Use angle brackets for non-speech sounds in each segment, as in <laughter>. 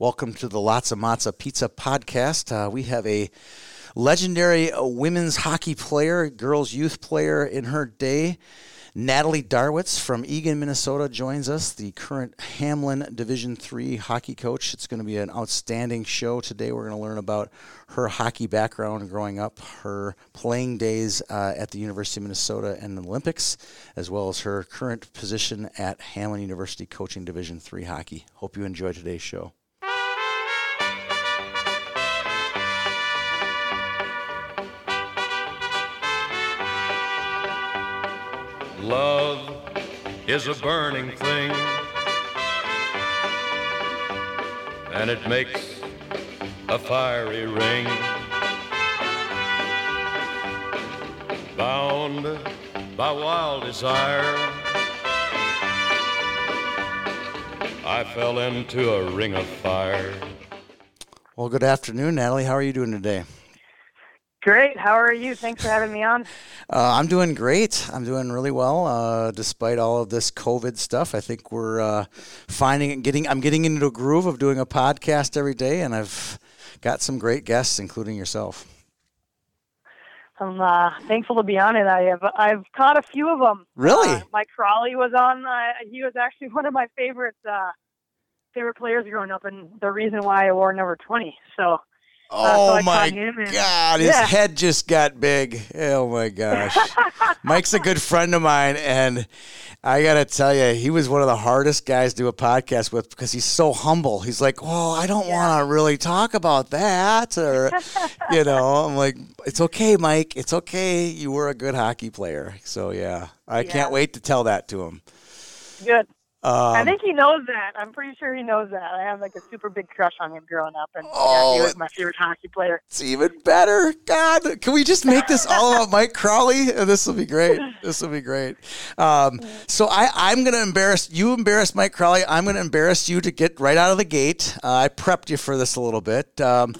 Welcome to the Lots of Pizza podcast. Uh, we have a legendary women's hockey player, girls youth player in her day. Natalie Darwitz from Eagan, Minnesota joins us, the current Hamline Division Three hockey coach. It's going to be an outstanding show today. We're going to learn about her hockey background growing up, her playing days uh, at the University of Minnesota and the Olympics, as well as her current position at Hamline University coaching Division Three hockey. Hope you enjoy today's show. Love is a burning thing, and it makes a fiery ring. Bound by wild desire, I fell into a ring of fire. Well, good afternoon, Natalie. How are you doing today? Great. How are you? Thanks for having me on. Uh, I'm doing great. I'm doing really well, uh, despite all of this COVID stuff. I think we're uh, finding and getting. I'm getting into a groove of doing a podcast every day, and I've got some great guests, including yourself. I'm uh, thankful to be on it. I have I've caught a few of them. Really? Uh, Mike Crowley was on. Uh, he was actually <laughs> one of my favorite uh, favorite players growing up, and the reason why I wore number twenty. So Oh uh, so my God, his yeah. head just got big. Oh my gosh. <laughs> Mike's a good friend of mine, and I got to tell you, he was one of the hardest guys to do a podcast with because he's so humble. He's like, Well, I don't Yeah. want to really talk about that. Or, <laughs> you know, I'm like, It's okay, Mike. It's okay. You were a good hockey player. So, yeah, I Yeah. can't wait to tell that to him. good. I Um, think he knows that. I'm pretty sure he knows that. I have like a super big crush on him growing up, and Oh, yeah, he was my favorite hockey player. It's even better. God, can we just make this all about Mike Crowley? Uh, This will be great. This will be great. Um, <laughs> so I, I'm going to embarrass you. Embarrass Mike Crowley. I'm going to embarrass you to get right out of the gate. Uh, I prepped you for this a little bit. Um,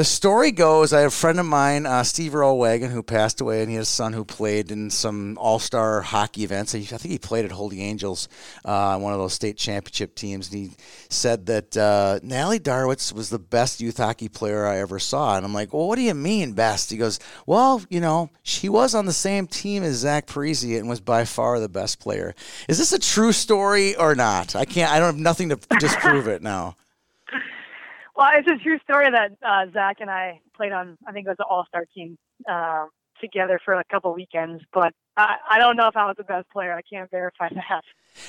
the story goes, I have a friend of mine, uh, Steve Earl Wagon, who passed away, and he had a son who played in some all-star hockey events. I think he played at Holy Angels, uh, one of those state championship teams. And he said that uh, Darwitz was the best youth hockey player I ever saw. And I'm like, well, what do you mean best? He goes, well, you know, she was on the same team as Zach Parise and was by far the best player. Is this a true story or not? I can't. I don't have nothing to disprove it now. <laughs> Well, it's a true story that uh, Zach and I played on. I think it was an All Star team uh, together for a couple weekends. But I, I don't know if I was the best player. I can't verify <laughs> that.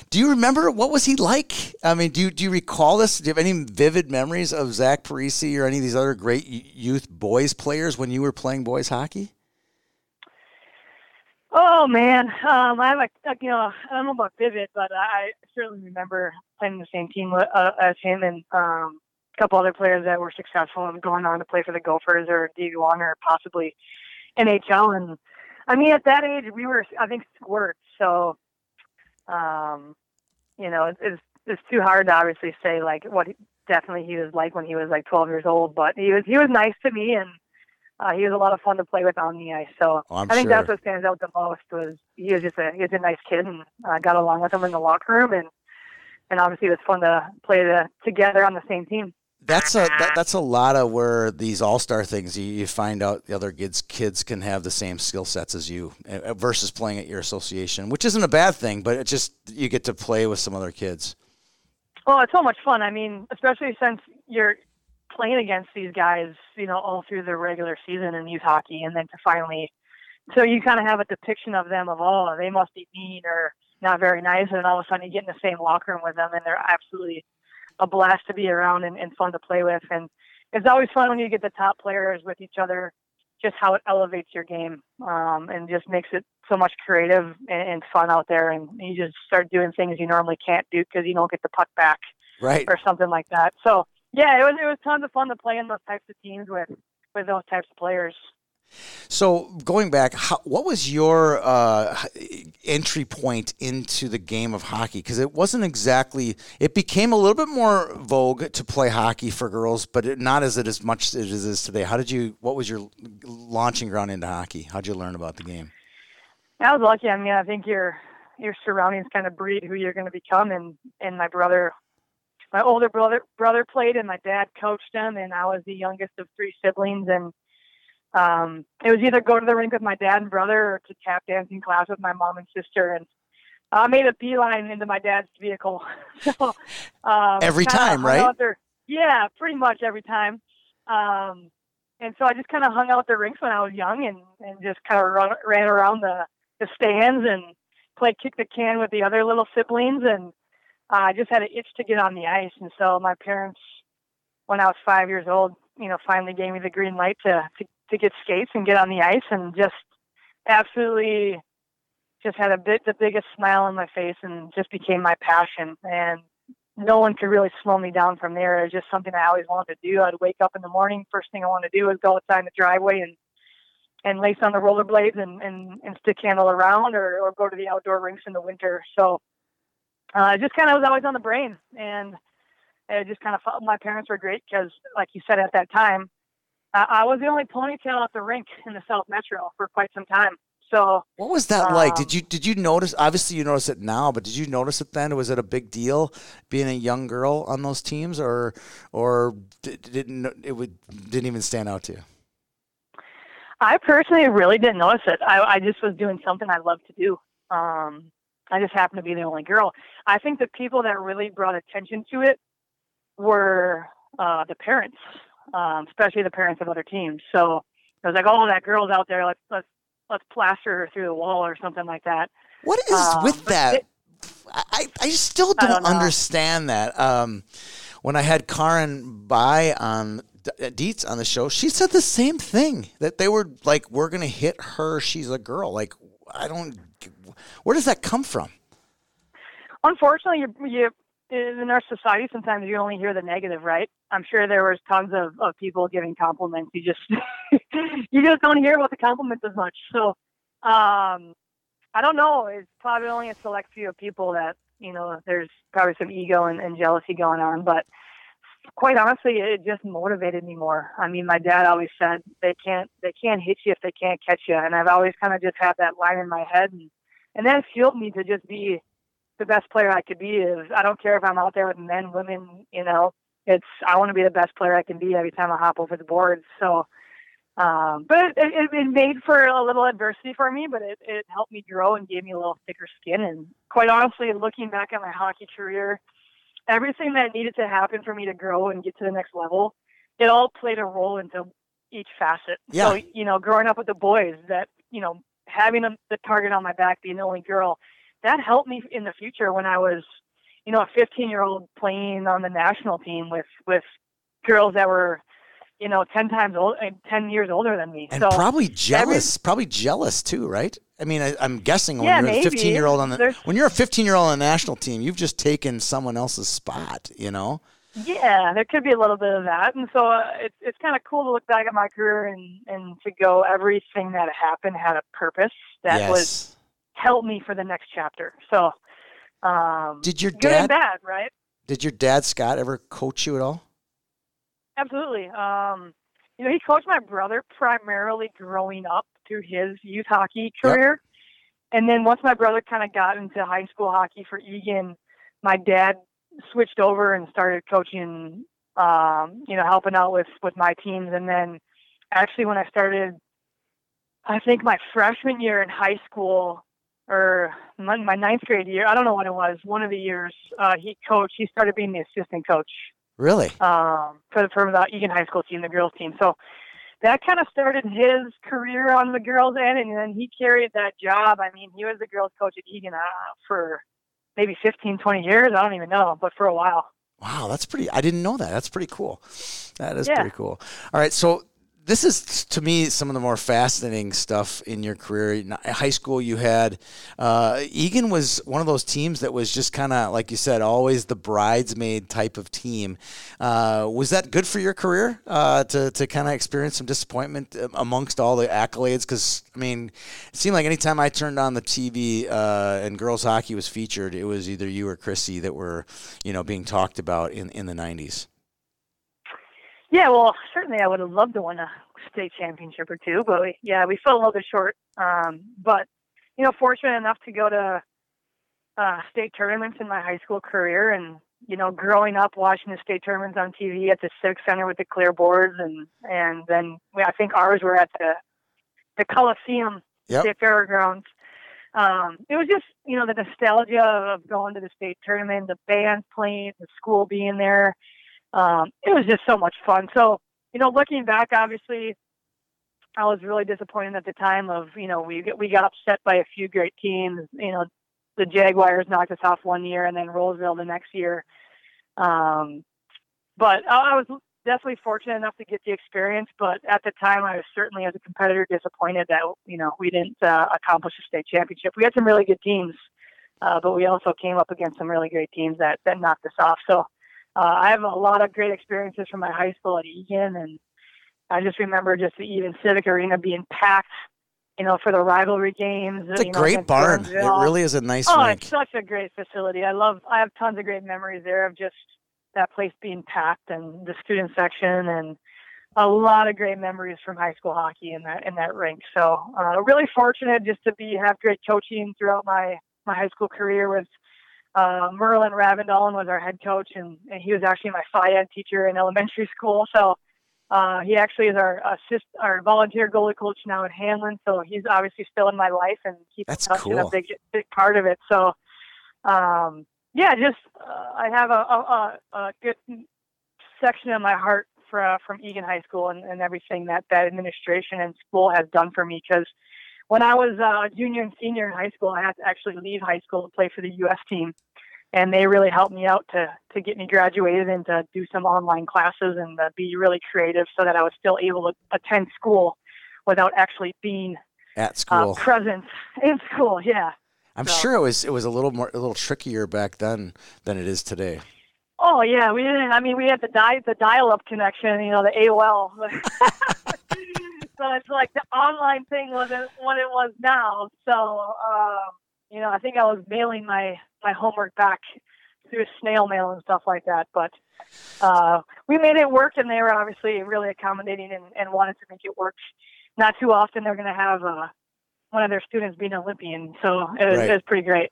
Do you remember what was he like? I mean, do you, do you recall this? Do you have any vivid memories of Zach Parise or any of these other great youth boys players when you were playing boys hockey? Oh man, um, I have a, a you know I don't know about vivid, but I certainly remember playing the same team uh, as him and um, couple other players that were successful and going on to play for the Gophers or D1 or possibly NHL. And I mean, at that age, we were I think squirts, so um, you know it, it's it's too hard to obviously say like what he, definitely he was like when he was like 12 years old, but he was he was nice to me and. Uh, he was a lot of fun to play with on the ice. So Oh, I'm think sure. that's what stands out the most was he was just a he was a nice kid and I got along with him in the locker room and and obviously it was fun to play the, together on the same team. That's a that, that's a lot of where these all star things you, you find out the other kids kids can have the same skill sets as you uh, versus playing at your association, which isn't a bad thing, but it just you get to play with some other kids. Well, it's so much fun. I mean, especially since you're playing against these guys, you know, all through the regular season in youth hockey, and then to finally, so you kind of have a depiction of them of oh, they must be mean or not very nice, and all of a sudden you get in the same locker room with them, and they're absolutely a blast to be around and, and fun to play with, and it's always fun when you get the top players with each other. Just how it elevates your game, um, and just makes it so much creative and, and fun out there, and you just start doing things you normally can't do because you don't get the puck back Right. or something like that. So yeah, it was it was tons of fun to play in those types of teams with with those types of players. So going back, how, what was your uh, entry point into the game of hockey? Because it wasn't exactly. It became a little bit more vogue to play hockey for girls, but it, not as it as much as it is today. How did you? What was your launching ground into hockey? How'd you learn about the game? I was lucky. I mean, I think your your surroundings kind of breed who you're going to become, and and my brother my older brother brother played and my dad coached him, and I was the youngest of three siblings and um it was either go to the rink with my dad and brother or to tap dancing class with my mom and sister and I made a beeline into my dad's vehicle. <laughs> so um, every time, right? There, yeah, pretty much every time. Um, and so I just kind of hung out the rinks when I was young and, and just kind of run, ran around the, the stands and played kick the can with the other little siblings. And uh, I just had an itch to get on the ice. And so my parents, when I was five years old, you know, finally gave me the green light to, to, to get skates and get on the ice and just absolutely just had a bit the biggest smile on my face and just became my passion and no one could really slow me down from there. It was just something I always wanted to do. I'd wake up in the morning, first thing I wanted to do was go outside in the driveway and and lace on the rollerblades and, and, and stick handle around or, or go to the outdoor rinks in the winter. So uh, just kind of was always on the brain. And it just kind of felt my parents were great because, like you said at that time, uh, I was the only ponytail at the rink <laughs> in the South Metro for quite some time. So what was that um, like? Did um, you did you notice? Obviously, you notice it now, but did you notice it then? Was it a big deal being a young girl on those teams, or or didn't it would didn't even stand out to you? I personally really didn't notice it. I, I just was doing something I loved to do. Um, I just happened to be the only girl. I think the people that really brought attention to it were uh, the parents, um, especially the parents of other teams. So it was like, oh, that girl's out there. Let's let's let's plaster her through the wall or something like that. What is um, with that? It, I, I still don't, don't understand that. Um, when I had Karyn Bye on uh, Dietz on the show, she said the same thing that they were like, "We're gonna hit her. She's a girl." Like, I don't. Where does that come from? Unfortunately, you, you in our society, sometimes you only hear the negative, right? I'm sure there was tons of, of people giving compliments. You just <laughs> you just don't hear about the compliments as much. So um, I don't know. It's probably only a select few of people that you know. There's probably some ego and, and jealousy going on, but quite honestly, it just motivated me more. I mean, my dad always said they can't they can't hit you if they can't catch you, and I've always kind of just had that line in my head, and and that fueled me to just be the best player I could be. Is I don't care if I'm out there with men, women, you know. It's I want to be the best player I can be every time I hop over the boards. So, um, but it, it, it made for a little adversity for me, but it, it helped me grow and gave me a little thicker skin. And quite honestly, looking back at my hockey career, everything that needed to happen for me to grow and get to the next level, it all played a role into each facet. Yeah. So, you know, growing up with the boys, that, you know, having a, the target on my back, being the only girl, that helped me in the future when I was, you know, a 15 year old playing on the national team with, with girls that were, you know, 10 times old, uh, 10 years older than me. And so probably jealous, every, probably jealous too, right? I mean, I, am guessing when yeah, you're maybe. a 15 year old on the There's, when you're a 15 year old on the national team, you've just taken someone else's spot, you know. Yeah, there could be a little bit of that, and so uh, it's it's kind of cool to look back at my career and and to go everything that happened had a purpose that yes. was help me for the next chapter. So, um, did your dad and bad, right? Did your dad Scott ever coach you at all? Absolutely. Um, you know, he coached my brother primarily growing up through his youth hockey career. Yep. And then once my brother kind of got into high school hockey for Eagan, my dad switched over and started coaching, um, you know, helping out with, with my teams. And then actually when I started, I think my freshman year in high school or my, my ninth grade year, I don't know what it was, one of the years, uh, he coached, he started being the assistant coach. Really? Um, for, the for the Eagan High School team, the girls team. So that kind of started his career on the girls' end, and then he carried that job. I mean, he was the girls' coach at Eagan uh, for maybe 15, 20 years. I don't even know, but for a while. Wow, that's pretty. I didn't know that. That's pretty cool. That is yeah. pretty cool. All right, so this is to me some of the more fascinating stuff in your career. In high school, you had uh, Eagan was one of those teams that was just kind of like you said, always the bridesmaid type of team. Uh, was that good for your career uh, to to kind of experience some disappointment uh, amongst all the accolades? Because I mean, it seemed like anytime I turned on the TV uh, and girls hockey was featured, it was either you or Krissy that were you know being talked about in in the '90s. Yeah, well, certainly I would have loved to win a state championship or two, but we, yeah, we fell a little bit short. Um, but you know, fortunate enough to go to uh, state tournaments in my high school career, and you know, growing up watching the state tournaments on TV at the Civic Center with the clear boards, and and then we, I think ours were at the the Coliseum Yep. State Fairgrounds. Um, it was just you know the nostalgia of going to the state tournament, the band playing, the school being there. Um, it was just so much fun. So you know, looking back, obviously, I was really disappointed at the time. Of you know, we we got upset by a few great teams. You know, the Jaguars knocked us off one year, and then Roseville the next year. Um, but I was definitely fortunate enough to get the experience. But at the time, I was certainly, as a competitor, disappointed that you know we didn't uh, accomplish a state championship. We had some really good teams, uh, but we also came up against some really great teams that that knocked us off. So uh, I have a lot of great experiences from my high school at Eagan, and I just remember just the Eagan Civic Arena being packed. You know, for the rivalry games. It's a know, great barn. It really is a nice Oh, rink. it's such a great facility. I love. I have tons of great memories there of just that place being packed and the student section and a lot of great memories from high school hockey in that in that rink. So uh, really fortunate just to be have great coaching throughout my my high school career with uh, Merlin Ravendalen was our head coach and, and he was actually my phi ed teacher in elementary school. So uh, he actually is our assist our volunteer goalie coach now at Hamline. So he's obviously still in my life and keeps That's in a big big part of it. So um, yeah, just uh, I have a, a, a, a good section of my heart for, uh, from Eagan High School and, and everything that that administration and school has done for me. Because when I was uh, a junior and senior in high school, I had to actually leave high school to play for the U.S. team, and they really helped me out to to get me graduated and to do some online classes and uh, be really creative so that I was still able to attend school without actually being At uh, school, present in school. Yeah. I'm so- sure it was it was a little more a little trickier back then than it is today. Oh yeah, we didn't. I mean, we had the di- the dial-up connection, you know, the AOL. <laughs> so it's like the online thing wasn't what it was now. So um, you know, I think I was mailing my my homework back through snail mail and stuff like that. But uh, we made it work, and they were obviously really accommodating and, and wanted to make it work. Not too often they're going to have uh, one of their students be an Olympian, so it was, Right. it was pretty great.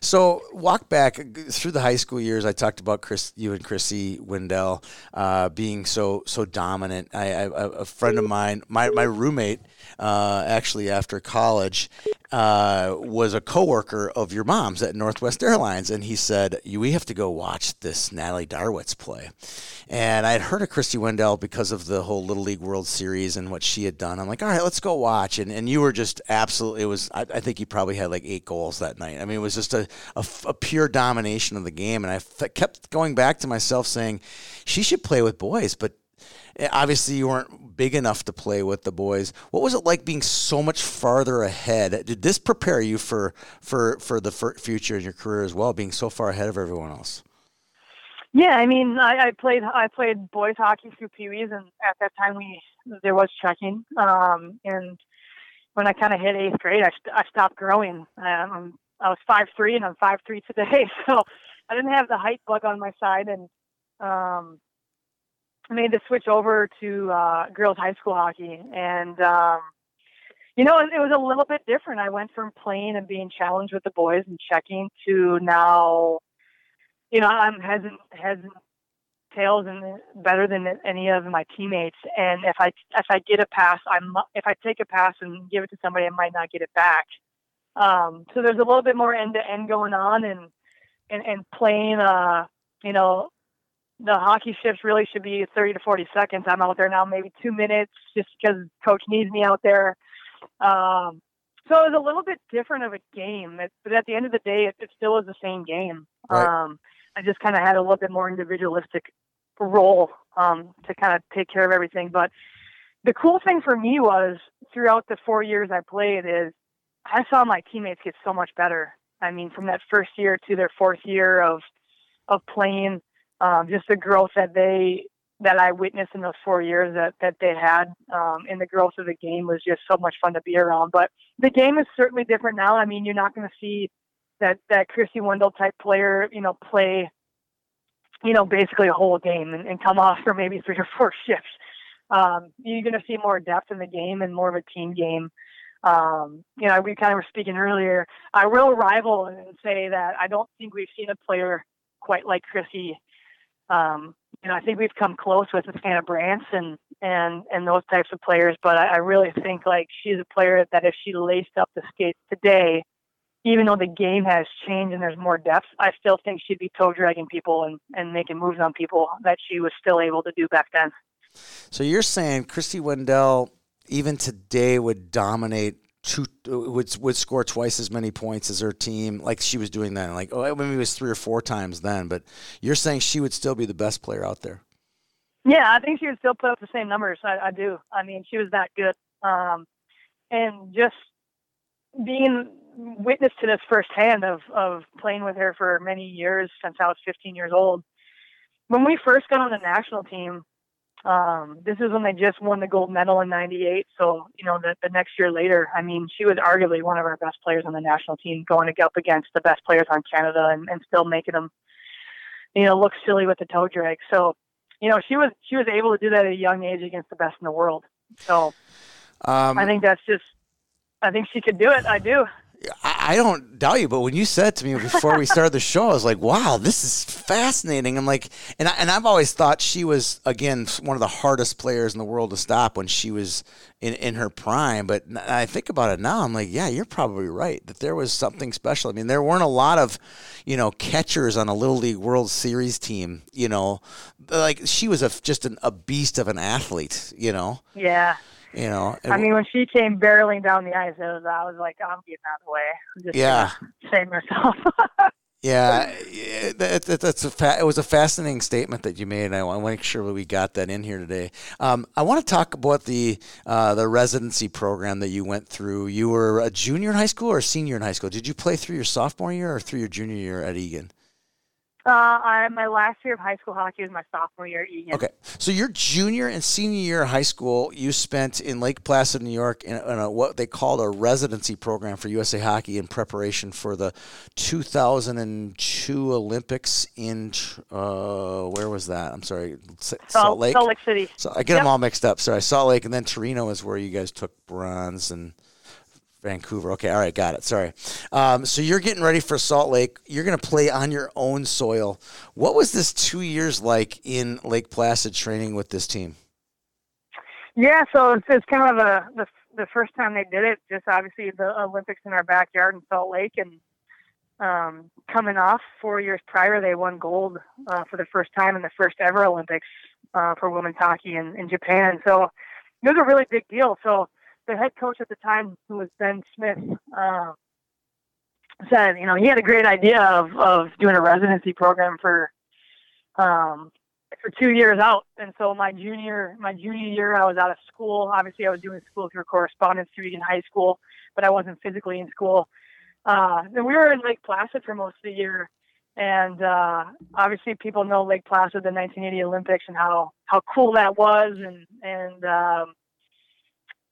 So walk back through the high school years. I talked about Chris, you and Krissy Wendell uh, being so so dominant. I, I a friend of mine, my my roommate, uh, actually after college, uh, was a coworker of your mom's at Northwest Airlines, and he said, "You we have to go watch this Natalie Darwitz play." And I had heard of Krissy Wendell because of the whole Little League World Series and what she had done. I'm like, all right, let's go watch. And and you were just absolutely. It was. I, I think he probably had like eight goals that night. I mean, it was just a a pure domination of the game. And I f- kept going back to myself saying, she should play with boys, but. eh, Obviously, you weren't big enough to play with the boys. What was it like being so much farther ahead? Did this prepare you for for for the future in your career as well, being so far ahead of everyone else? Yeah, I mean, I, I played I played boys hockey through Pee Wees, and at that time we there was checking. Um, and when I kind of hit eighth grade, I, st- I stopped growing. Um, I was five three, and I'm five three today, <laughs> so I didn't have the height bug on my side, and um, made the switch over to uh, girls high school hockey, and um, you know, it, was a little bit different. I went from playing and being challenged with the boys and checking to now you know, I'm heads and tails and better than any of my teammates. And if I if I get a pass, I'm if I take a pass and give it to somebody, I might not get it back. Um, so there's a little bit more end to end going on, and and and playing. Uh, you know, the hockey shifts really should be 30 to 40 seconds. I'm out there now, maybe two minutes, just because coach needs me out there. Um, so it was a little bit different of a game, it, but at the end of the day, it, it still is the same game. Right. Um, I just kind of had a little bit more individualistic role um, to kind of take care of everything. But the cool thing for me was throughout the four years I played is I saw my teammates get so much better. I mean, from that first year to their fourth year of of playing, um, just the growth that they that I witnessed in those four years that that they had um, in the growth of the game was just so much fun to be around. But the game is certainly different now. I mean, you're not going to see that that Krissy Wendell type player, you know, play, you know, basically a whole game and, and come off for maybe three or four <laughs> shifts. Um, you're going to see more depth in the game and more of a team game. Um, you know, we kind of were speaking earlier. I will rival and say that I don't think we've seen a player quite like Krissy. Um, you know, I think we've come close with Hannah Brandt and and and those types of players, but I, I really think like she's a player that if she laced up the skates today, even though the game has changed and there's more depth, I still think she'd be toe dragging people and, and making moves on people that she was still able to do back then. So you're saying Krissy Wendell, even today, would dominate two would would score twice as many points as her team, like she was doing then. Like oh, maybe it was three or four times then, but you're saying she would still be the best player out there. Yeah, I think she would still put up the same numbers. I, I do. I mean, she was that good. Um, and just being witness to this firsthand of of playing with her for many years since I was 15 years old. When we first got on the national team, um, this is when they just won the gold medal in '98. So you know, the, the next year later, I mean, she was arguably one of our best players on the national team, going up against the best players on Canada and, and still making them, you know, look silly with the toe drag. So, you know, she was she was able to do that at a young age against the best in the world. So, um, I think that's just, I think she could do it. I do. I don't doubt you, but when you said to me before we started the show, I was like, "Wow, this is fascinating." I'm like, and I, and I've always thought she was again one of the hardest players in the world to stop when she was in in her prime. But I think about it now, I'm like, yeah, you're probably right that there was something special. I mean, there weren't a lot of, you know, catchers on a little league World Series team. You know, like she was a just an, a beast of an athlete. You know. Yeah. You know, I mean, when she came barreling down the ice, it was, I was like, I'm getting out of the way. I'm just yeah. <laughs> Save myself. <laughs> yeah, that, that, that's a fa- it was a fascinating statement that you made, and I want to make sure we got that in here today. Um, I want to talk about the uh, the residency program that you went through. You were a junior in high school or a senior in high school? Did you play through your sophomore year or through your junior year at Eagan? Uh, I, my last year of high school hockey was my sophomore year at Eagan. Okay, so your junior and senior year of high school, you spent in Lake Placid, New York, in, in a, what they called a residency program for USA Hockey in preparation for the 2002 Olympics in uh, where was that? I'm sorry, Salt, Salt Lake. Salt Lake City. So I get yep. them all mixed up. Sorry, Salt Lake, and then Torino is where you guys took bronze and. Vancouver. Okay, all right, got it. Sorry. Um, so you're getting ready for Salt Lake. You're going to play on your own soil. What was this two years like in Lake Placid training with this team? Yeah, so it's, it's kind of a, the the first time they did it. Just obviously the Olympics in our backyard in Salt Lake, and um, coming off four years prior, they won gold uh, for the first time in the first ever Olympics uh, for women's hockey in, in Japan. So it was a really big deal. So the head coach at the time, who was Ben Smith, uh, said, you know, he had a great idea of, of doing a residency program for um, for two years out. And so my junior my junior year, I was out of school. Obviously, I was doing school through correspondence through Eagan High School, but I wasn't physically in school. Uh, and we were in Lake Placid for most of the year. And uh, obviously, people know Lake Placid, the 1980 Olympics, and how how cool that was, and and um,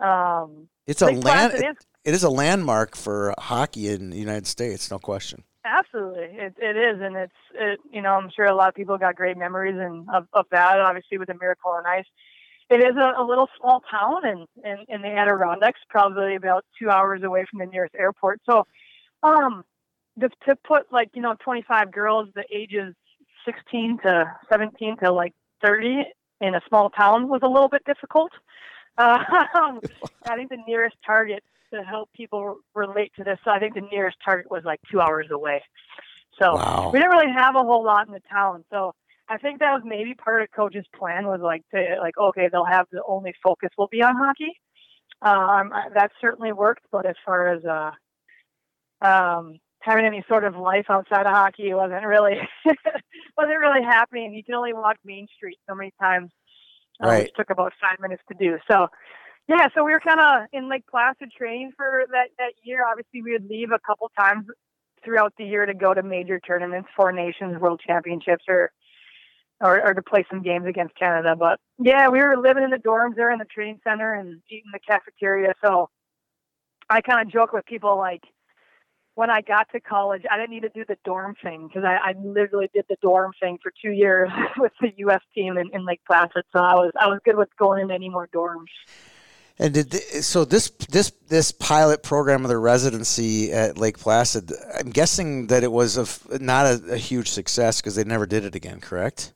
um, it's a land. It is. it is a landmark for hockey in the United States, no question. Absolutely, it, it is, and it's it, you know I'm sure a lot of people got great memories and of, of that. Obviously, with the Miracle on Ice, it is a, a little small town in, in in the Adirondacks, probably about two hours away from the nearest airport. So, um, to, to put like you know 25 girls the ages 16 to 17 to like 30 in a small town was a little bit difficult. Um, I think the nearest target to help people relate to this, I think the nearest target was like two hours away. So wow. we didn't really have a whole lot in the town. So I think that was maybe part of coach's plan was like to like okay they'll have the only focus will be on hockey. Um, that certainly worked, but as far as uh, um, having any sort of life outside of hockey wasn't really <laughs> wasn't really happening. You can only walk Main Street so many times right. which took about five minutes to do. So, yeah, so we were kind of in Lake Placid training for that that year. Obviously, we would leave a couple times throughout the year to go to major tournaments, Four Nations, World Championships, or or, or to play some games against Canada. But yeah, we were living in the dorms there in the training center and eating the cafeteria. So I kind of joke with people like, when I got to college, I didn't need to do the dorm thing because I, I literally did the dorm thing for two years <laughs> with the U.S. team in, in Lake Placid. So I was I was good with going in any more dorms. And did they, so this this this pilot program of the residency at Lake Placid? I'm guessing that it was a, not a, a huge success because they never did it again. Correct?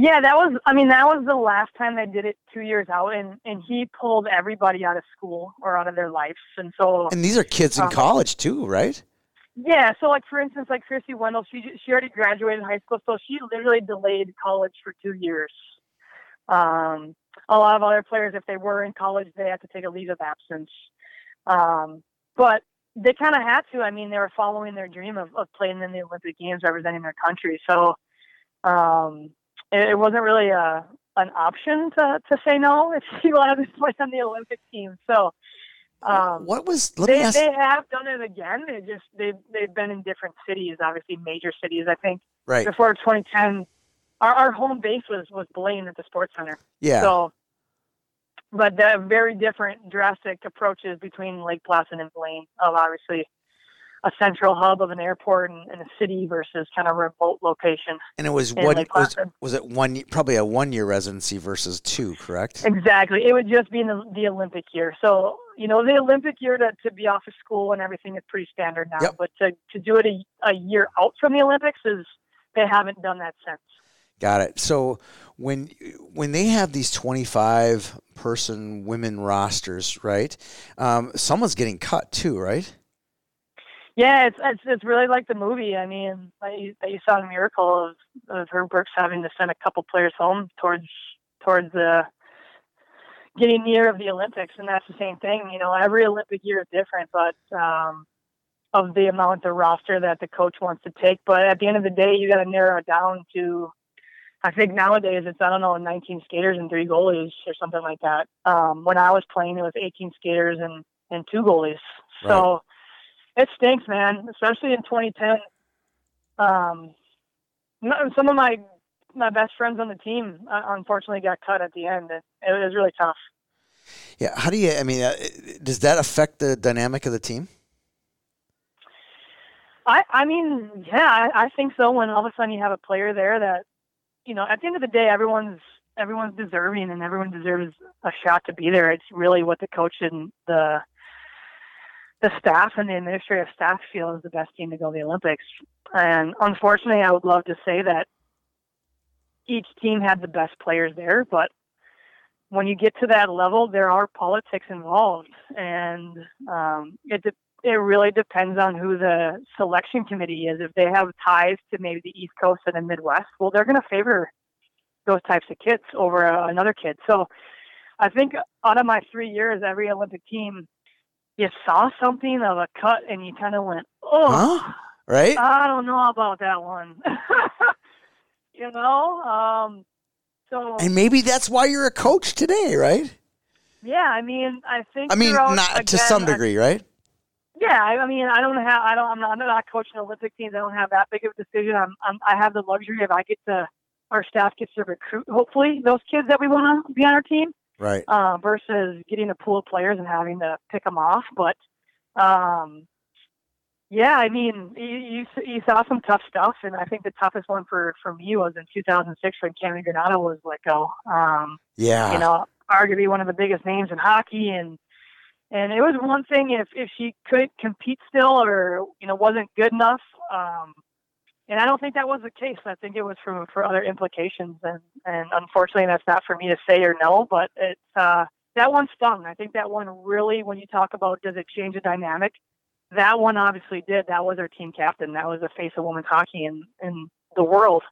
Yeah, that was. I mean, that was the last time they did it two years out, and and he pulled everybody out of school or out of their lives, and so. And these are kids in Um, college too, right? Yeah, so like for instance, like Krissy Wendell, she she already graduated high school, so she literally delayed college for two years. Um, a lot of other players, if they were in college, they had to take a leave of absence. Um, but they kind of had to. I mean, they were following their dream of, of playing in the Olympic Games, representing their country. So um, it, it wasn't really a an option to to say no if <laughs> you wanted to play on the Olympic team. So. Um, what was? Let me they, ask. they have done it again. They just they've they've been in different cities, obviously major cities. I think right. before 2010, our, our home base was was Blaine at the Sports Center. Yeah. So, but the very different, drastic approaches between Lake Placid and Blaine. Of obviously a central hub of an airport and, and a city versus kind of a remote location. and it was one. Was, was it one? Probably a one year residency versus two. Correct. Exactly. It would just be in the, the Olympic year. So, you know, the Olympic year to, to be off of school and everything is pretty standard now. Yep. But to, to do it a, a year out from the Olympics is, they haven't done that since. Got it. So when when they have these 25 person women rosters, right? Um, someone's getting cut too, right? Yeah, it's, it's it's really like the movie. I mean, that you, saw in Miracle of, of Herb Brooks having to send a couple players home towards towards the getting near of the Olympics, and that's the same thing. You know, every Olympic year is different, but um, of the amount of roster that the coach wants to take. But at the end of the day, you got to narrow it down to. I think nowadays it's I don't know 19 skaters and three goalies or something like that. Um, when I was playing, it was 18 skaters and and two goalies. So it stinks, man, especially in 2010. Um, some of my my best friends on the team uh, unfortunately got cut at the end. and it was really tough. Yeah. How do you? I mean, uh, does that affect the dynamic of the team? I I mean, yeah, I, I think so. When all of a sudden you have a player there that, you know, at the end of the day, everyone's everyone's deserving and everyone deserves a shot to be there. It's really what the coach and the the staff and the administrative staff feel is the best team to go to the Olympics. And unfortunately, I would love to say that each team had the best players there, but when you get to that level, there are politics involved, and um, it de- it really depends on who the selection committee is. If they have ties to maybe the East Coast and the Midwest, well, they're going to favor those types of kids over uh, another kid. So, I think out of my three years, every Olympic team, you saw something of a cut, and you kind of went, "Oh, Huh? Right? I don't know about that one." <laughs> you know, um, so and maybe that's why you're a coach today, right? yeah, I mean, I think I mean, not to again, some I- degree, right? Yeah, I I mean, I don't have, I don't, I'm not, I'm not coaching Olympic teams. I don't have that big of a decision. I'm, I'm I have the luxury of I get to, our staff gets to recruit, hopefully, those kids that we want to be on our team, Right. uh, versus getting a pool of players and having to pick them off. But, um, yeah, I mean, you, you, you saw some tough stuff, and I think the toughest one for, for me was in 2006 when Cammi Granato was let go. Um, Yeah. you know, arguably one of the biggest names in hockey and and it was one thing if if she couldn't compete still or you know wasn't good enough um and I don't think that was the case. I think it was for for other implications and and unfortunately that's not for me to say or no, but it's uh that one stung. I think that one really when you talk about does it change the dynamic, that one obviously did. That was our team captain. That was the face of women's hockey in in the world.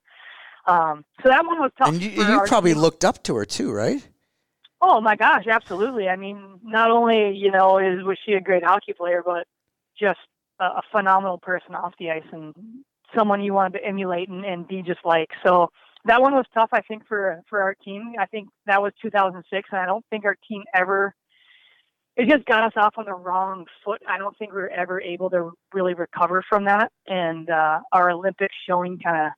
Um, so that one was tough. and you, you probably team. looked up to her too, right? Oh my gosh, absolutely. I mean, not only you know is was she a great hockey player, but just a, a phenomenal person off the ice and someone you wanted to emulate and, and be just like. So that one was tough, I think, for for our team. I think that was 2006, and I don't think our team ever. It just got us off on the wrong foot. I don't think we were ever able to really recover from that, and uh, our Olympic showing kind of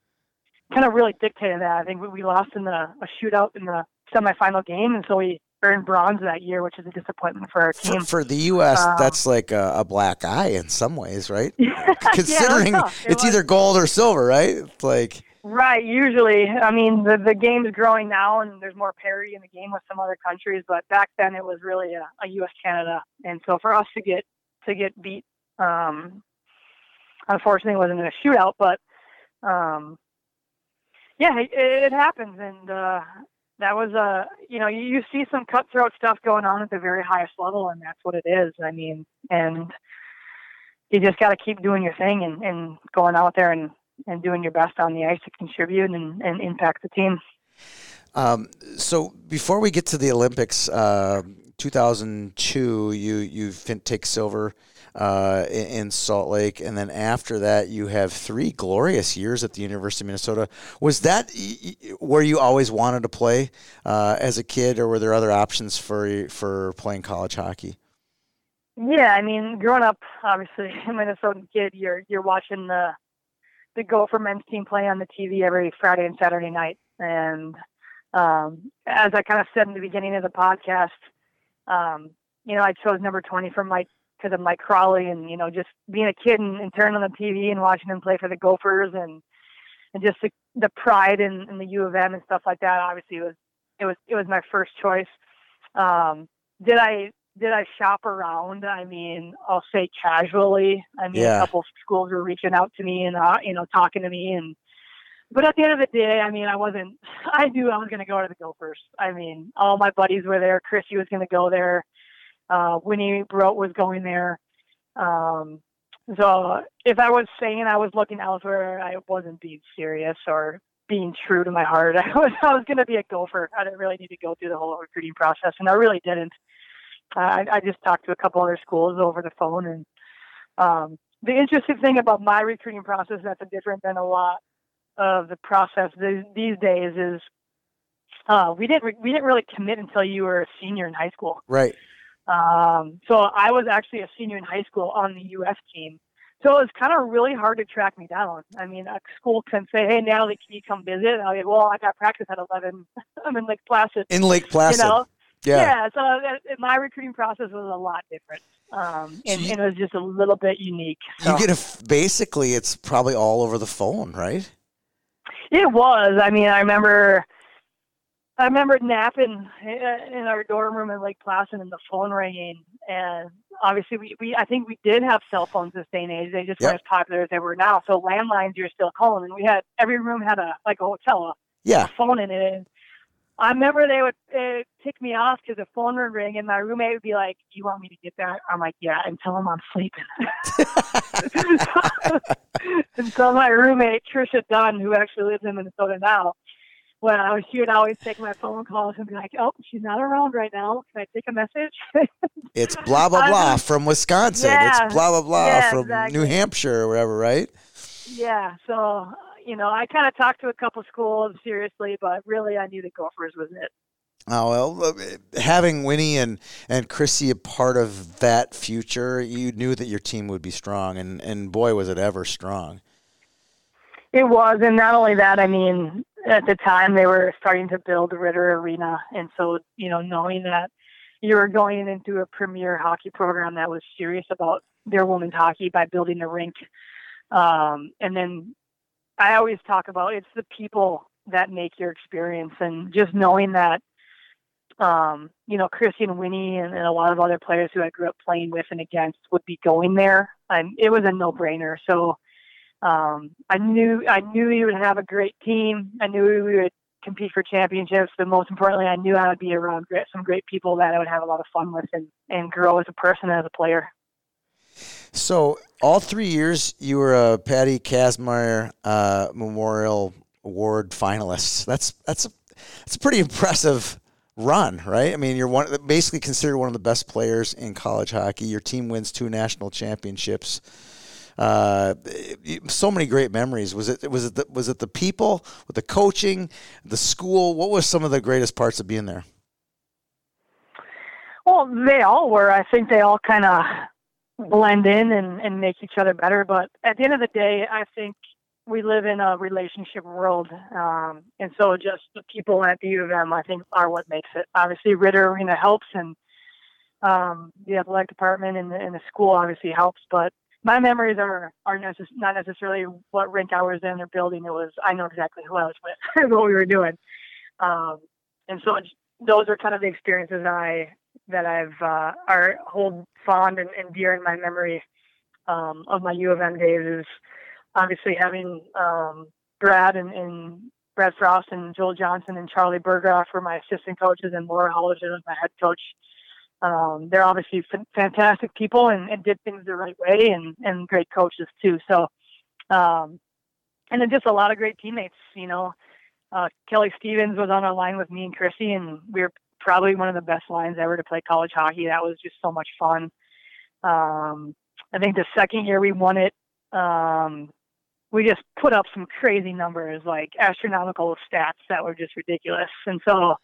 kind of really dictated that. I think we, lost in the a shootout in the semifinal game, and so we earned bronze that year, which is a disappointment for our For, team. for the U.S., Um, that's like a, a black eye in some ways, right? <laughs> Yeah, <laughs> Considering tough. It it's was- either gold or silver, right? It's like, Right. Usually, I mean, the the game's growing now, and there's more parity in the game with some other countries. But back then, it was really a, a U.S. Canada, and so for us to get to get beat, um, unfortunately, it wasn't in a shootout, but um, yeah, it, it happens, and uh, that was a you know you, see some cutthroat stuff going on at the very highest level, and that's what it is. I mean, and you just got to keep doing your thing and, and going out there and and doing your best on the ice to contribute and, and impact the team. Um, so before we get to the Olympics, uh, 2002, you you take silver uh, in Salt Lake, and then after that, you have three glorious years at the University of Minnesota. Was that where you always wanted to play uh, as a kid, or were there other options for for playing college hockey? Yeah, I mean, growing up, obviously, <laughs> a Minnesota kid, you're you're watching the the Gopher men's team play on the TV every Friday and Saturday night. And um, as I kind of said in the beginning of the podcast, um, you know, I chose number 20 for Mike because of Mike Crowley and, you know, just being a kid and, and turning on the TV and watching him play for the Gophers and, and just the, the pride in, in the U of M and stuff like that. Obviously it was, it was, it was my first choice. Um, did I did I shop around? I mean, I'll say casually. I mean, yeah. a couple of schools were reaching out to me and uh, you know talking to me, and but at the end of the day, I mean, I wasn't. <laughs> I knew I was going to go to the Gophers. I mean, all my buddies were there. Krissy was going to go there. Uh, Winny Brodt was going there. Um, so if I was saying I was looking elsewhere, I wasn't being serious or being true to my heart. <laughs> I was I was going to be a Gopher. I didn't really need to go through the whole recruiting process, and I really didn't. I, I just talked to a couple other schools over the phone, and um, the interesting thing about my recruiting process that's different than a lot of the process these, these days is uh, we didn't re- we didn't really commit until you were a senior in high school. Right. Um, so I was actually a senior in high school on the U.S. team. So it was kind of really hard to track me down. I mean, a school can say, "Hey, Natalie, can you come visit?" And I'll be, "Well, I got practice at 11. <laughs> I'm in Lake Placid." In Lake Placid. You know? Yeah. Yeah. So my recruiting process was a lot different. Um, and, and, it was just a little bit unique. So. You get a basically, it's probably all over the phone, right? It was. I mean, I remember, I remember napping in our dorm room in Lake Placid and the phone ringing. And obviously, we, we I think we did have cell phones this day and age. They just yep. weren't as popular as they were now. So landlines, you're still calling, and we had every room had a like a hotel, a, yeah, phone in it. And I remember they would uh, tick me off because the phone would ring and my roommate would be like, "Do you want me to get that?" I'm like, "Yeah," and tell him I'm sleeping. <laughs> <laughs> and so my roommate Tricia Dunn, who actually lives in Minnesota now, was, she would always take my phone calls and be like, "Oh, she's not around right now. Can I take a message?" <laughs> it's blah blah blah uh-huh. from Wisconsin. Yeah, it's blah blah blah yeah, from exactly. New Hampshire or wherever, right? Yeah. So you know, I kind of talked to a couple schools seriously, but really I knew the Gophers was it. Oh well, uh, having Winny and and Krissy a part of that future, you knew that your team would be strong, and and boy was it ever strong. It was, and not only that, I mean, at the time they were starting to build Ridder Arena, and so you know, knowing that you were going into a premier hockey program that was serious about their women's hockey by building the rink, um, and then I always talk about it's the people that make your experience, and just knowing that, um, you know, Krissy and Winny and, and, a lot of other players who I grew up playing with and against would be going there. And it was a no-brainer. So um, I knew I knew we would have a great team. I knew we would compete for championships, but most importantly, I knew I would be around some great people that I would have a lot of fun with and, and grow as a person as a player. So all three years you were a Patty Kazmaier uh, Memorial Award finalist. That's that's a, that's a pretty impressive run, right? I mean, you're one basically considered one of the best players in college hockey. Your team wins two national championships. Uh, so many great memories. Was it was it the, was it the people, with the coaching, the school? What was some of the greatest parts of being there? Well, they all were. I think they all kind of blend in and, and make each other better. But at the end of the day, I think we live in a relationship world. Um, and so just the people at the U of M, I think, are what makes it. Obviously, Ridder Arena helps, and um, the athletic department and the, and the school obviously helps. But my memories are are necess- not necessarily what rink I was in or building. It was I know exactly who I was with, and <laughs> what we were doing, um, and so those are kind of the experiences I that I've uh, are hold fond and, and dear in my memory um, of my U of M days. Is obviously having um, Brad and, and Brad Frost and Joel Johnson and Charlie Berghoff were my assistant coaches, and Laura Holliger was my head coach. Um, they're obviously fantastic people and, and, did things the right way, and, and great coaches too. So, um, and then just a lot of great teammates. You know, uh, Kelly Stephens was on our line with me and Krissy, and we were probably one of the best lines ever to play college hockey. That was just so much fun. Um, I think the second year we won it, um, we just put up some crazy numbers, like astronomical stats that were just ridiculous. And so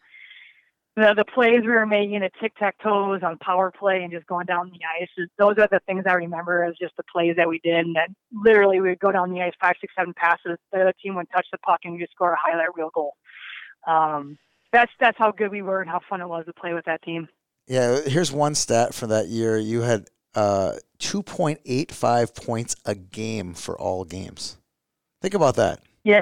the the plays we were making at tic tac toes on power play and just going down the ice, those are the things I remember as just the plays that we did. And that literally we would go down the ice five, six, seven passes. The other team would touch the puck and we just score a highlight reel goal. Um, that's that's how good we were and how fun it was to play with that team. Yeah, here's one stat for that year. You had uh, 2.85 points a game for all games. Think about that. Yeah.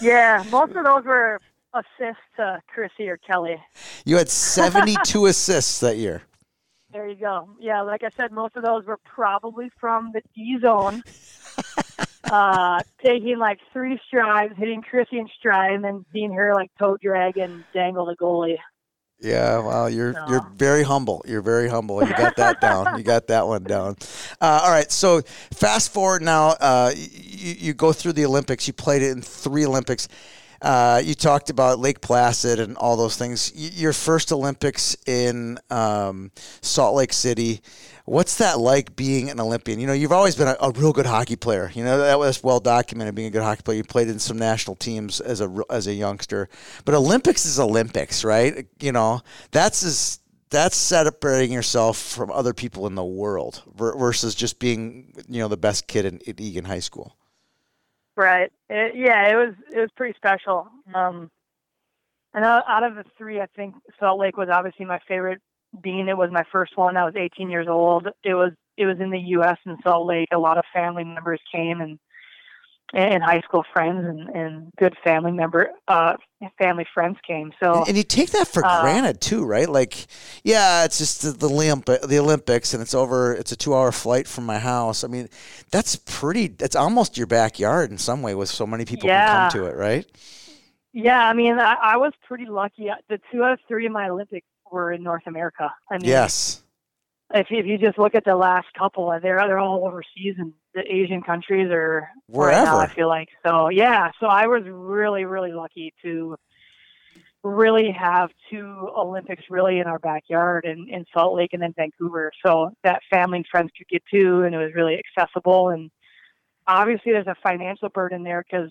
Yeah. Most of those were assists to Krissy or Kelly. You had 72 <laughs> assists that year. There you go. Yeah, like I said, most of those were probably from the D zone. <laughs> uh, taking like three strides, hitting Krissy in stride, and then seeing her like toe drag and dangle the goalie. Yeah, well, you're you're very humble. You're very humble. You got that down. You got that one down. Uh, all right, so fast forward now. Uh, you, you go through the Olympics. You played it in three Olympics. Uh, you talked about Lake Placid and all those things. Y- your first Olympics in um, Salt Lake City. What's that like being an Olympian? You know, you've always been a, a, real good hockey player. You know that was well documented. Being a good hockey player, you played in some national teams as a as a youngster. But Olympics is Olympics, right? You know, that's as that's separating yourself from other people in the world versus just being you know the best kid in, in Eagan High School. Right. It, yeah, it was it was pretty special. Um, and out of the three, I think Salt Lake was obviously my favorite being it was my first one. I was 18 years old. It was it was in the U.S. in Salt Lake. A lot of family members came and and high school friends and, and good family member uh, family friends came. So and, and you take that for uh, granted too, right? Like, yeah, it's just the, the Olymp- the Olympics, and it's over. It's a two hour flight from my house. I mean, that's pretty. That's almost your backyard in some way, with so many people yeah. can come to it, right? Yeah, I mean, I, I was pretty lucky. The two out of three of my Olympics were in North America. I mean, yes. If you, if you just look at the last couple, they're they're all overseas in the Asian countries or wherever. Right now, I feel like so. Yeah, so I was really really lucky to really have two Olympics really in our backyard in, in Salt Lake and then Vancouver. So that family and friends could get to, and it was really accessible. And obviously, there's a financial burden there because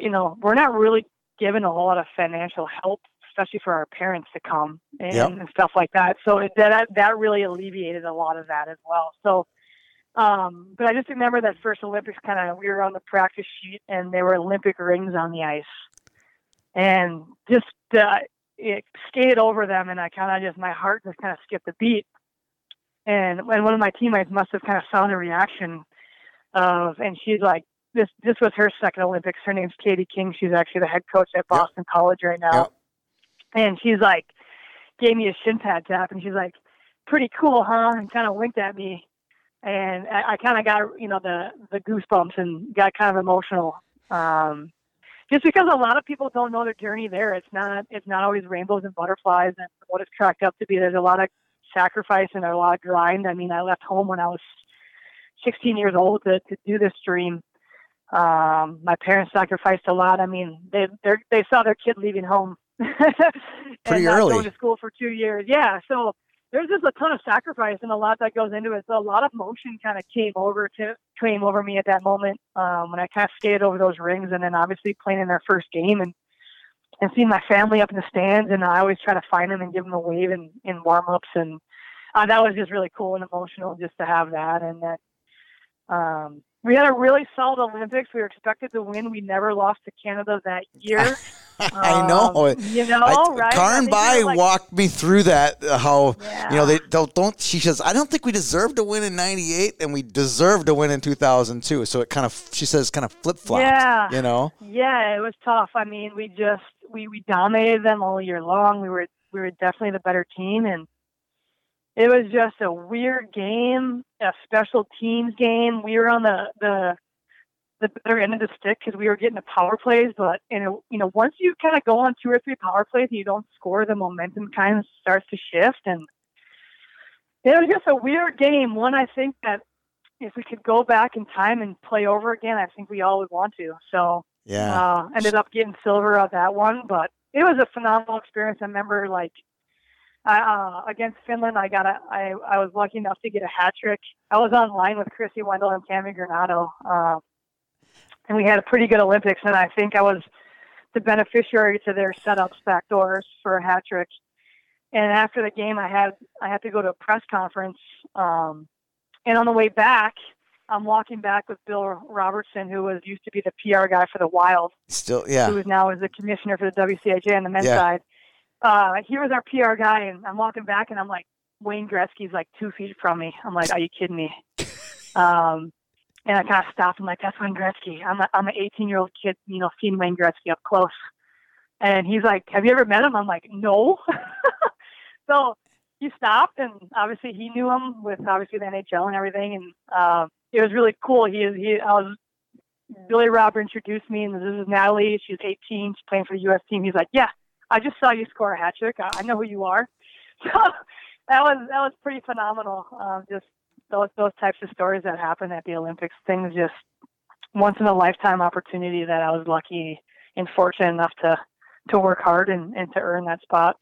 you know we're not really given a whole lot of financial help especially for our parents to come and, yep. and stuff like that. So it, that that really alleviated a lot of that as well. So, um, but I just remember that first Olympics kind of we were on the practice sheet and there were Olympic rings on the ice, and just uh, it skated over them, and I kind of just my heart just kind of skipped a beat. And when one of my teammates must have kind of saw the reaction of, and she's like, this this was her second Olympics. Her name's Katie King. She's actually the head coach at Boston yep. College right now. Yep. And she's like, gave me a shin pad tap, and she's like, pretty cool, huh? And kind of winked at me, and I, I kind of got you know the the goosebumps and got kind of emotional. Um, just because a lot of people don't know their journey there. It's not it's not always rainbows and butterflies and what it's cracked up to be. There's a lot of sacrifice and a lot of grind. I mean, I left home when I was 16 years old to, to do this dream. Um, my parents sacrificed a lot. I mean, they they saw their kid leaving home <laughs> Pretty and early. going to school for two years. Yeah, so there's just a ton of sacrifice and a lot that goes into it. So a lot of motion kind of came over to came over me at that moment um, when I kind of skated over those rings, and then obviously playing in their first game and and seeing my family up in the stands, and I always try to find them and give them a wave in in warm ups, and uh, that was just really cool and emotional just to have that, and that. Um, we had a really solid Olympics. We were expected to win. We never lost to Canada that year. <laughs> <laughs> I know. Um, you know, I, right? I Karyn think Bye like- walked me through that. uh, How you know they don't, don't. She says, "I don't think we deserved to win in '98, and we deserved to win in 2002." So it kind of, she says, kind of flip flopped. Yeah. You know. Yeah, it was tough. I mean, we just we, we dominated them all year long. We were we were definitely the better team, and it was just a weird game, a special teams game. We were on the the the better end of the stick because we were getting the power plays, but you know, you know, once you kind of go on two or three power plays and you don't score, the momentum kind of starts to shift, and it was just a weird game. One I think that if we could go back in time and play over again, I think we all would want to. So Yeah. uh, ended up getting silver on that one, but it was a phenomenal experience. I remember like uh, against Finland, I got a, I, I was lucky enough to get a hat trick. I was on line with Krissy Wendell and Cammi Granato, uh, and we had a pretty good Olympics. And I think I was the beneficiary to their setups backdoors for a hat trick. And after the game, I had I had to go to a press conference. Um, and on the way back, I'm walking back with Bill Robertson, who was used to be the PR guy for the Wild, Still, yeah. who is now is the commissioner for the WCHA on the men's Yeah. side. Uh, he was our PR guy, and I'm walking back, and I'm like, Wayne Gretzky's like two feet from me. I'm like, are you kidding me? <laughs> um, and I kind of stopped. I'm like, that's Wayne Gretzky. I'm a, I'm an 18 year old kid, you know, seeing Wayne Gretzky up close. And he's like, have you ever met him? I'm like, no. <laughs> so he stopped, and obviously he knew him with obviously the NHL and everything, and uh, it was really cool. He is he. I was Billy Robert introduced me, and this is Natalie. She's 18. She's playing for the U.S. team. He's like, yeah, I just saw you score a hat trick. I, I know who you are. <laughs> So that was that was pretty phenomenal. Um, just those those types of stories that happen at the Olympics. Things just once in a lifetime opportunity that I was lucky and fortunate enough to to work hard and, and to earn that spot.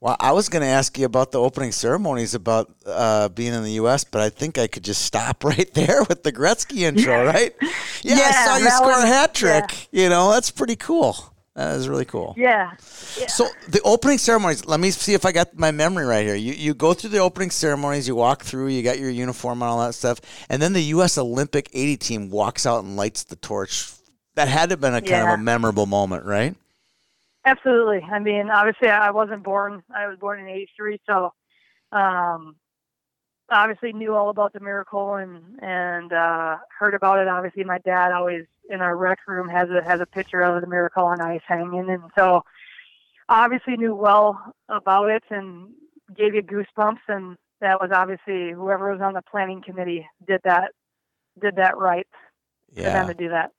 Well, I was going to ask you about the opening ceremonies about uh, being in the U.S., but I think I could just stop <laughs> right there with the Gretzky intro, <laughs> right? Yeah, I saw you score was- a hat trick. You know, that's pretty cool. That is really cool. Yeah. yeah. So the opening ceremonies. Let me see if I got my memory right here. You you go through the opening ceremonies. You walk through. You got your uniform and all that stuff, and then the U.S. Olympic 80 team walks out and lights the torch. That had to have been a kind of a memorable moment, right? Absolutely. I mean, obviously, I wasn't born. I was born in '83, so um, obviously knew all about the miracle and and uh, heard about it. Obviously, my dad always in our rec room has a has a picture of the miracle on ice hanging, and so obviously knew well about it and gave you goosebumps. And that was obviously whoever was on the planning committee did that did that right for them to do that.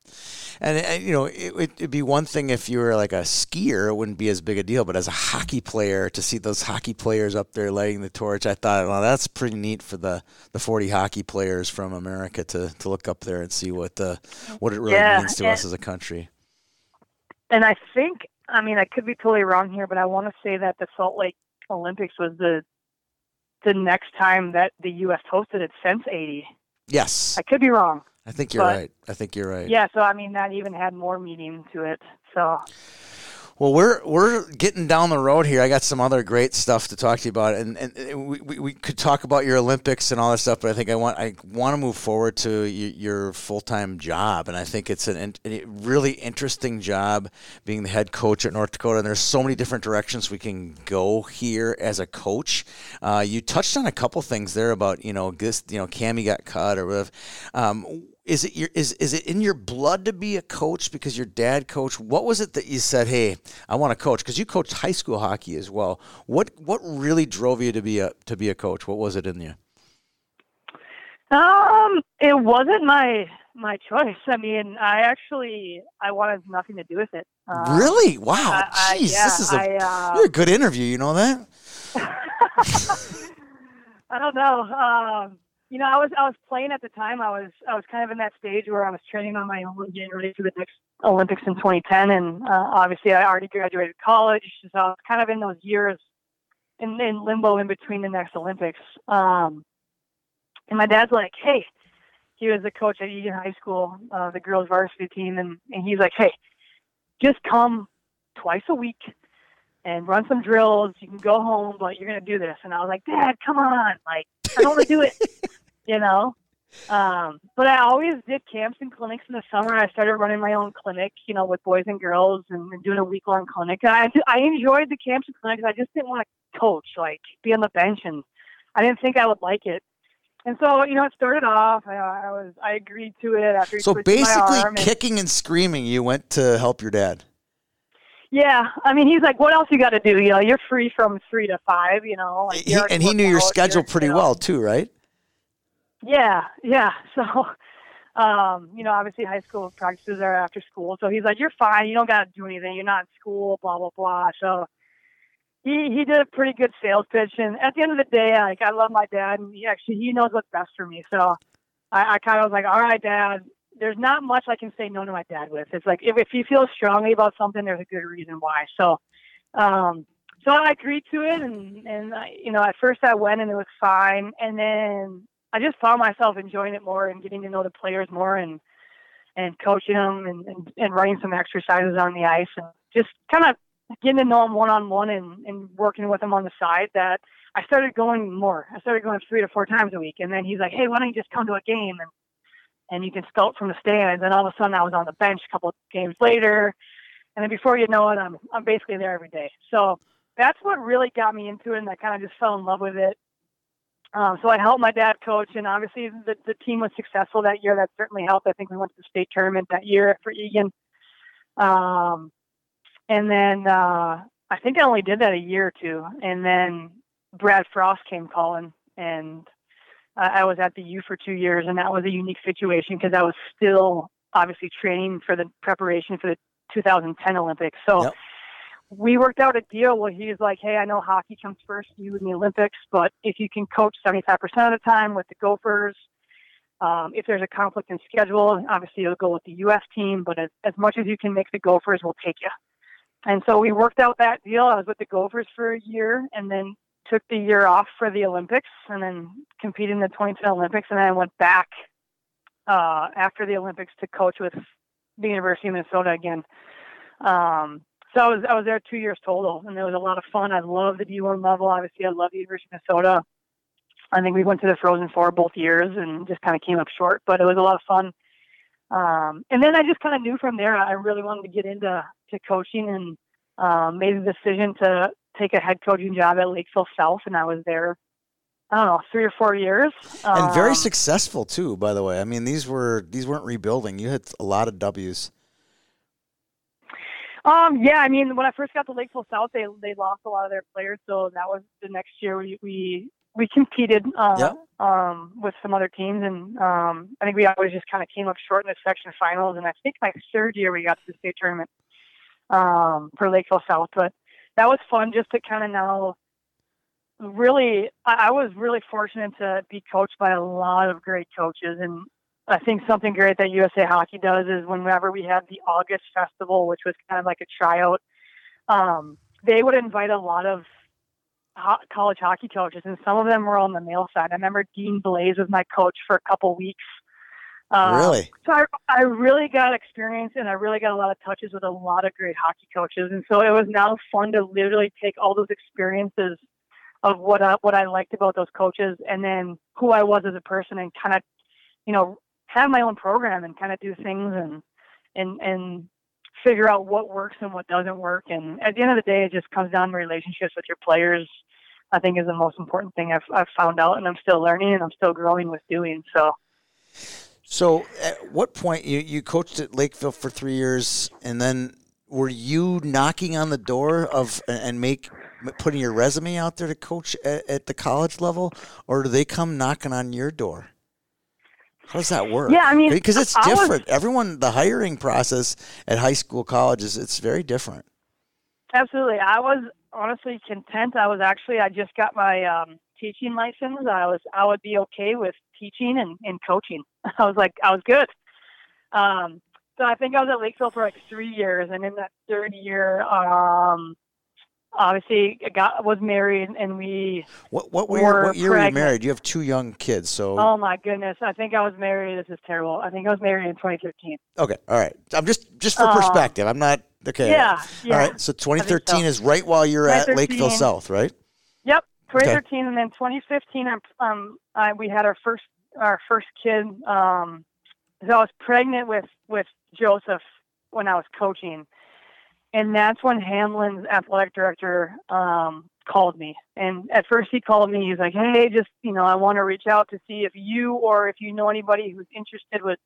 And, and, you know, it, would it'd be one thing if you were like a skier, it wouldn't be as big a deal. But as a hockey player, to see those hockey players up there lighting the torch, I thought, well, that's pretty neat for the, the 40 hockey players from America to, to look up there and see what the what it really Yeah, means to and- us as a country. and I think, I mean, I could be totally wrong here, but I want to say that the Salt Lake Olympics was the the next time that the U.S. hosted it since '80. Yes, I could be wrong. I think you're but- right. I think you're right. Yeah, so I mean, that even had more meaning to it. So Well, we're we're getting down the road here. I got some other great stuff to talk to you about, and, and, we, we could talk about your Olympics and all that stuff. But I think I want I want to move forward to your full time job, and I think it's an, a really interesting job being the head coach at North Dakota. And there's so many different directions we can go here as a coach. Uh, you touched on a couple things there about you know this you know Cammi got cut or whatever. Um, is it your is is it in your blood to be a coach because your dad coached? What was it that you said, "Hey, I want to coach"? Because you coached high school hockey as well. What what really drove you to be a to be a coach? What was it in you? um, it wasn't my my choice. I mean, I actually I wanted nothing to do with it. Um, really? Wow, I- I- jeez, yeah, this is a I, uh, you're a good interview. You know that? <laughs> <laughs> I don't know. Um, you know, I was I was playing at the time. I was I was kind of in that stage where I was training on my own, getting ready for the next Olympics in 2010, and uh, obviously I already graduated college, so I was kind of in those years in, in limbo in between the next Olympics. Um, and my dad's like, "Hey," he was the coach at Eagan High School, uh, the girls varsity team, and and he's like, "Hey, just come twice a week." and run some drills. You can go home, but you're gonna do this. And I was like, Dad, come on, like I don't want to do it, <laughs> you know. Um, but I always did camps and clinics in the summer. I started running my own clinic, you know, with boys and girls, and, doing a week long clinic. And I I enjoyed the camps and clinics. I just didn't want to coach, like be on the bench, and I didn't think I would like it. And so, you know, it started off. I, I was I agreed to it after. So basically, arm and- kicking and screaming, you went to help your dad. Yeah, I mean, he's like, "What else you got to do? You know, you're free from three to five. You know, like, He- and he knew your schedule pretty you know." well too, right? Yeah, yeah. <laughs> So, um, you know, obviously high school practices are after school. So he's like, "You're fine. You don't got to do anything. You're not in school. Blah blah blah." So he he did a pretty good sales pitch, and at the end of the day, like I love my dad, and he actually he knows what's best for me. So I, I kind of was like, "All right, Dad." There's not much I can say no to my dad with. It's like if, if he feels strongly about something, there's a good reason why. So, um, so I agreed to it, and and I, you know, at first I went and it was fine, and then I just found myself enjoying it more and getting to know the players more and and coaching them and, and, and running some exercises on the ice and just kind of getting to know them one on one and and working with them on the side. That I started going more. I started going three to four times a week, and then he's like, "Hey, why don't you just come to a game and and you can scout from the stands?" And all of a sudden, I was on the bench a couple of games later, and then before you know it, I'm I'm basically there every day. So that's what really got me into it, and I kind of just fell in love with it. Um, so I helped my dad coach, and obviously the, the team was successful that year. That certainly helped. I think we went to the state tournament that year for Eagan. Um, and then uh, I think I only did that a year or two, and then Brad Frost came calling, and I I was at the U for two years, and that was a unique situation because I was still obviously training for the preparation for the 2010 Olympics. So Yep. We worked out a deal where he's like, "Hey, I know hockey comes first, you in the Olympics, but if you can coach 75% of the time with the Gophers, um, if there's a conflict in schedule, obviously you'll go with the U.S. team, but as, as much as you can make the Gophers, we'll take you." And so we worked out that deal. I was with the Gophers for a year, and then took the year off for the Olympics, and then competed in the 2010 Olympics, and then went back uh, after the Olympics to coach with the University of Minnesota again. Um, so I was I was there two years total, and it was a lot of fun. I love the D1 level. Obviously, I love the University of Minnesota. I think we went to the Frozen Four both years and just kind of came up short, but it was a lot of fun. Um, and then I just kind of knew from there I really wanted to get into to coaching and um, made the decision to take a head coaching job at Lakeville South, and I was there. I don't know, three or four years. And very Um, successful too, by the way. I mean, these were these weren't rebuilding. You had a lot of W's. Um, yeah, I mean, when I first got to Lakeville South, they they lost a lot of their players, so that was the next year we we we competed uh, Yep. um, with some other teams, and um, I think we always just kind of came up short in the section finals. And I think my third year we got to the state tournament um, for Lakeville South, but that was fun just to kind of now. Really, I I was really fortunate to be coached by a lot of great coaches, and I think something great that USA Hockey does is whenever we had the August Festival, which was kind of like a tryout, um, they would invite a lot of ho- college hockey coaches, and some of them were on the male side. I remember Dean Blais was my coach for a couple weeks. Um, really? So I, I really got experience, and I really got a lot of touches with a lot of great hockey coaches, and so it was now fun to literally take all those experiences of what I, what I liked about those coaches, and then who I was as a person, and kind of, you know, have my own program and kind of do things and and and figure out what works and what doesn't work. And at the end of the day, it just comes down to relationships with your players. I think is the most important thing I've I've found out, and I'm still learning and I'm still growing with doing so. So, at what point you you coached at Lakeville for three years, and then were you knocking on the door of and make putting your resume out there to coach at, at the college level, or do they come knocking on your door? How does that work? Yeah, I mean, because it's I was- different. Everyone, the hiring process at high school, colleges, it's very different. Absolutely. I was honestly content. I was actually I just got my um teaching license. I was I would be okay with teaching and, and coaching. <laughs> I was like I was good. Um so I think I was at Lakeville for like three years and in that third year, um obviously I got was married and we What what, were Or what year were you married? You have two young kids, so oh my goodness, I think I was married this is terrible. I think I was married in 2013. okay, all right. I'm just just for Uh, perspective. I'm not okay. Yeah, yeah. All right. So 2013 so. is right while you're at Lakeville South, right? Yep, Okay. 2013, and then 2015. I'm, um, I, we had our first our first kid. Um, so I was pregnant with with Joseph when I was coaching, and that's when Hamline's athletic director um, called me. And at first he called me. He's like, "Hey, just you know, I want to reach out to see if you or if you know anybody who's interested with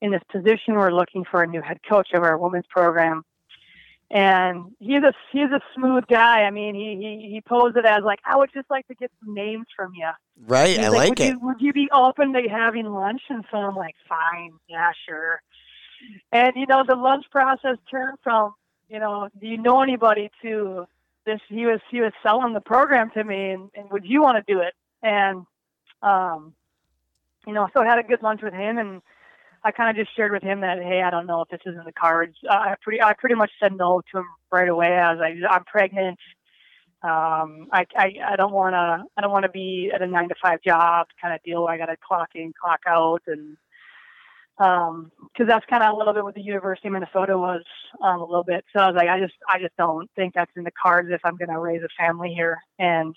in this position. We're looking for a new head coach of our women's program." And he's a he's a smooth guy. I mean, he he he posed it as like, "I would just like to get some names from you." Right, I like, like would it. You, would you be open to having lunch? And so I'm like, fine, yeah, sure. And you know, the lunch process turned from, you know, do you know anybody to this? He was he was selling the program to me, and, and would you want to do it? And um, you know, so I had a good lunch with him, and I kind of just shared with him that, hey, I don't know if this is in the cards. I pretty I pretty much said no to him right away. As I was like, I'm pregnant. Um, I, I, I don't want to, I don't want to be at a nine to five job kind of deal where I got to clock in, clock out. And, um, cause that's kind of a little bit what the University of Minnesota was, um, a little bit. So I was like, I just, I just don't think that's in the cards if I'm going to raise a family here. And,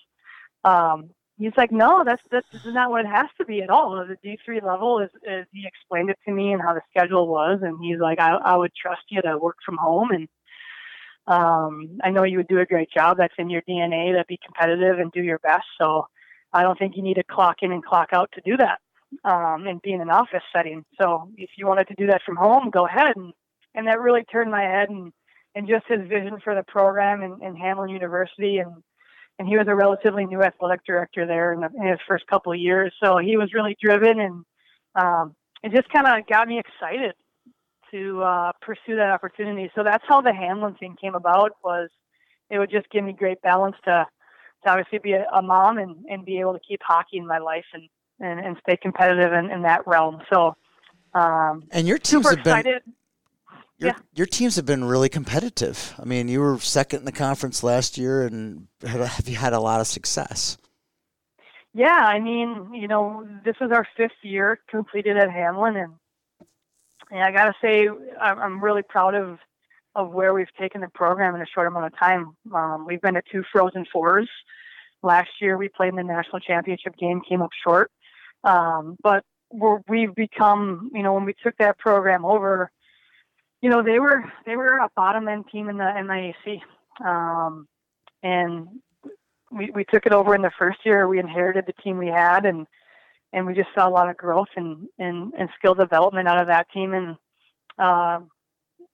um, he's like, no, that's, that's not what it has to be at all. The D3 level is, is he explained it to me and how the schedule was. And he's like, I, I would trust you to work from home and, um, I know you would do a great job. That's in your DNA to be competitive and do your best. So I don't think you need to clock in and clock out to do that um, and be in an office setting. So if you wanted to do that from home, go ahead. And, and that really turned my head and, and just his vision for the program and, and Hamline University. And, and he was a relatively new athletic director there in, the, in his first couple of years. So he was really driven and um, it just kind of got me excited to uh, pursue that opportunity. So that's how the Hamline thing came about. Was it would just give me great balance to, to obviously be a, a mom and, and be able to keep hockey in my life and, and, and stay competitive in, in that realm. So, um, and your teams have been your, Yeah. your teams have been really competitive. I mean, you were second in the conference last year, and have have you had a lot of success? Yeah, I mean, you know, this is our fifth year completed at Hamline, and and I gotta say, I'm I'm really proud of of where we've taken the program in a short amount of time. Um, we've been at two Frozen Fours. Last year, we played in the national championship game, came up short, um, but we're, we've become, you know, when we took that program over, you know, they were they were a bottom end team in the MIAC, um, and we, we took it over in the first year. We inherited the team we had, and and we just saw a lot of growth and and, and skill development out of that team. And uh,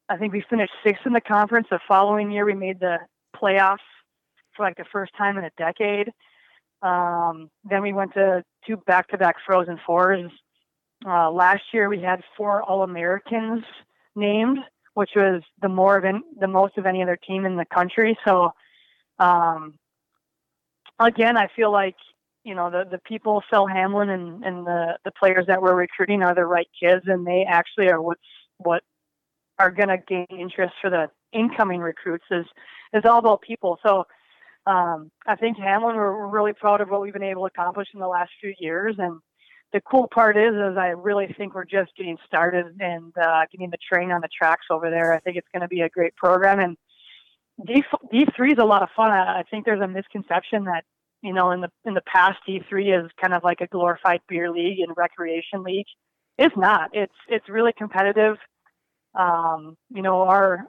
I think we finished sixth in the conference. The following year, we made the playoffs for like the first time in a decade. Um, then we went to two back-to-back Frozen Fours. Uh, last year, we had four All-Americans named, which was the more of the most of any other team in the country. So. Um, again, I feel like you know the the people Phil Hamline and and the the players that we're recruiting are the right kids, and they actually are what's what are going to gain interest for the incoming recruits is is all about people. So um, I think Hamline we're, really proud of what we've been able to accomplish in the last few years, and the cool part is is I really think we're just getting started and uh, getting the train on the tracks over there. I think it's going to be a great program and. D D three is a lot of fun. I, I think there's a misconception that you know in the in the past D three is kind of like a glorified beer league and recreation league. It's not. It's it's really competitive. Um, you know our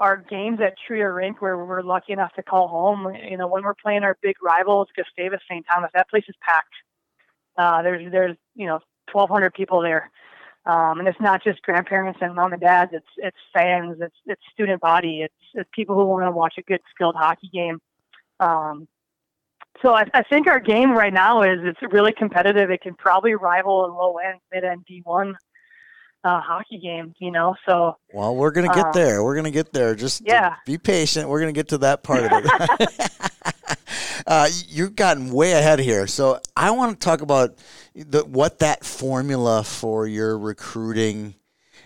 our games at Tria Rink, where we're lucky enough to call home. You know when we're playing our big rivals, Gustavus St. Thomas, that place is packed. Uh, there's there's you know 1,200 people there. Um, and it's not just grandparents and mom and dads. It's it's fans. It's it's student body. It's it's people who want to watch a good skilled hockey game. Um, so I, I think our game right now is it's really competitive. It can probably rival a low end, mid end D one uh, hockey game. You know, so Well, we're gonna get Um, there. We're gonna get there. Just yeah. be patient. We're gonna get to that part of it. <laughs> <laughs> uh, you've gotten way ahead here, so I want to talk about the, what that formula for your recruiting,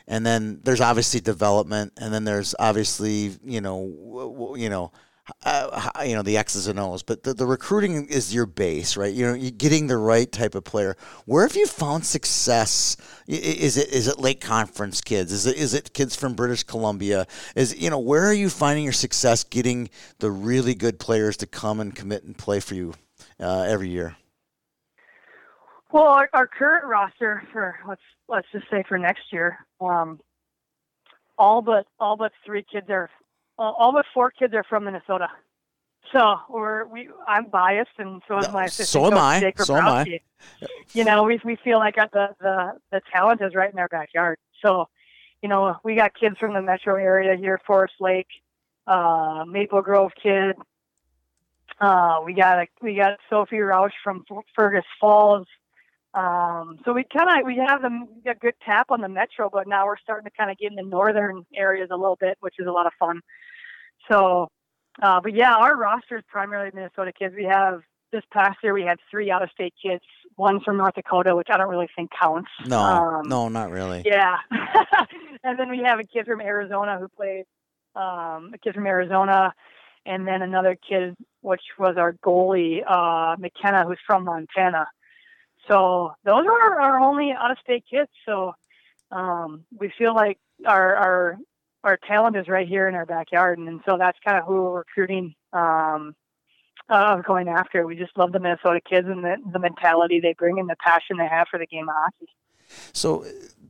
and then there's obviously development, and then there's obviously you know w- w- you know. Uh, you know the X's and O's, but the, the recruiting is your base, right? You know, you're getting the right type of player. Where have you found success? Is it is it Lake Conference kids? Is it is it kids from British Columbia? Is you know where are you finding your success getting the really good players to come and commit and play for you uh, every year? Well, our, our current roster for let's let's just say for next year, um, all but all but three kids are, all but four kids are from Minnesota. So we're we I'm biased, and so is my assistant so am I. So am I. You know, we we feel like the the the talent is right in our backyard. So, you know, we got kids from the metro area here, Forest Lake, uh, Maple Grove kid. Uh, we got a, we got Sophie Roush from F- Fergus Falls. Um, so we kind of we have them a good tap on the metro, but now we're starting to kind of get in the northern areas a little bit, which is a lot of fun. So, uh, but yeah, our roster is primarily Minnesota kids. We have this past year we had three out of state kids, one from North Dakota, which I don't really think counts. No, Um, no, not really. yeah. <laughs> and then we have a kid from Arizona who played, um, a kid from Arizona, and then another kid, which was our goalie, uh, McKenna, who's from Montana. So those are our, only out of state kids. So um, we feel like our, our, our talent is right here in our backyard. And, so that's kind of who we're recruiting, um, uh, going after. We just love the Minnesota kids and the, the mentality they bring and the passion they have for the game of hockey. So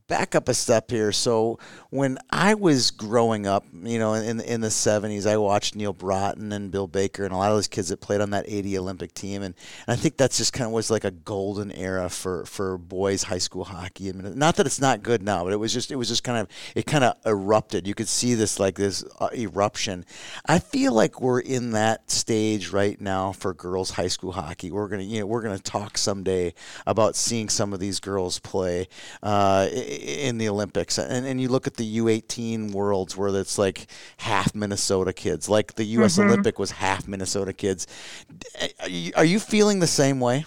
back up a step here. So when I was growing up, you know, in in the seventies, I watched Neal Broten and Bill Baker and a lot of those kids that played on that eighty Olympic team, and, and I think that's just kind of was like a golden era for for boys high school hockey. I mean, not that it's not good now, but it was just it was just kind of it kind of erupted. You could see this like this uh, eruption. I feel like we're in that stage right now for girls high school hockey. We're gonna you know we're gonna talk someday about seeing some of these girls play uh, in the Olympics. And, and you look at the U18 worlds where it's like half Minnesota kids, like the U.S. Olympic was half Minnesota kids. Are you, are you feeling the same way?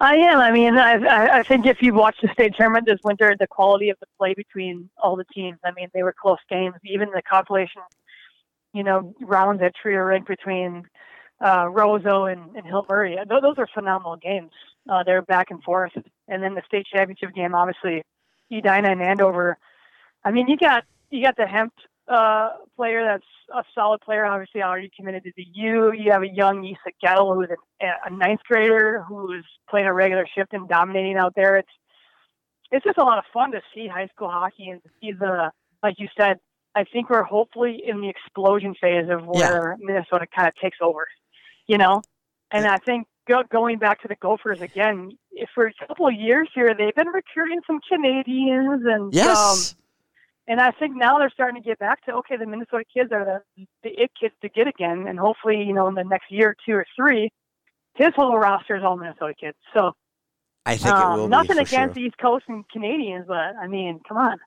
I am. I mean, I, I think if you watched the state tournament this winter, the quality of the play between all the teams, I mean, they were close games. Even the compilation, you know, rounds at Tria Rink between uh, Roseau and, and Hill Murray, those, those are phenomenal games. Uh, they're back and forth. And then the state championship game, obviously, Edina and Andover. I mean, you got you got the Hemp uh, player that's a solid player, obviously already committed to the U. You have a young Issa Gettle who's a, a ninth grader who's playing a regular shift and dominating out there. It's it's just a lot of fun to see high school hockey and to see the like you said. I think we're hopefully in the explosion phase of where Minnesota kind of takes over, you know. And I think go, going back to the Gophers again, for a couple of years here, they've been recruiting some Canadians and um, and I think now they're starting to get back to okay, the Minnesota kids are the the it kids to get again, and hopefully, you know, in the next year, two or three, his whole roster is all Minnesota kids. So I think um, it will nothing against sure. the East Coast and Canadians, but I mean, come on,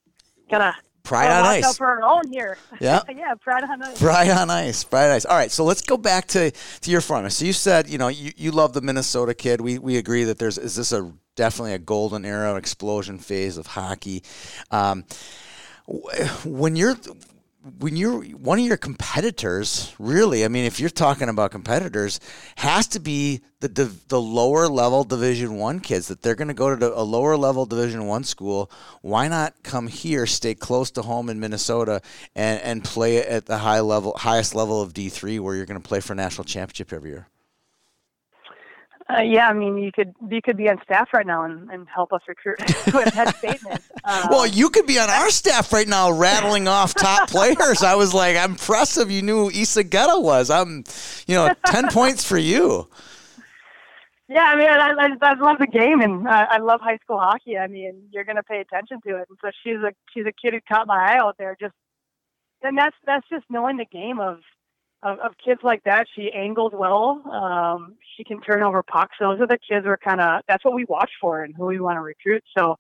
gotta Pride on ice. for our own here. <laughs> Yeah. <laughs> yeah, pride on ice. Pride on ice. Pride on ice. All right, so let's go back to, to your front. So you said, you know, you, you love the Minnesota kid. We, we agree that there's is this a definitely a golden era, explosion phase of hockey. Um, when you're when you're one of your competitors, really, I mean, if you're talking about competitors, has to be the div- the lower level Division One kids that they're going to go to the- a lower level Division One school. Why not come here, stay close to home in Minnesota, and and play at the high level, highest level of D three, where you're going to play for national championship every year? Uh, yeah, I mean, you could you could be on staff right now and, and help us recruit <laughs> with that statement. Uh, Well, you could be on our staff right now, rattling off top <laughs> players. I was like, I'm impressive. You knew who Issa Getta was. I'm, you know, ten <laughs> points for you. Yeah, I mean, I, I, I love the game and I, I love high school hockey. I mean, you're going to pay attention to it. And so she's a she's a kid who caught my eye out there. Just and that's that's just knowing the game of of, of kids like that. She angles well. Um, she can turn over pucks. Those are the kids we're kind of that's what we watch for and who we want to recruit. So,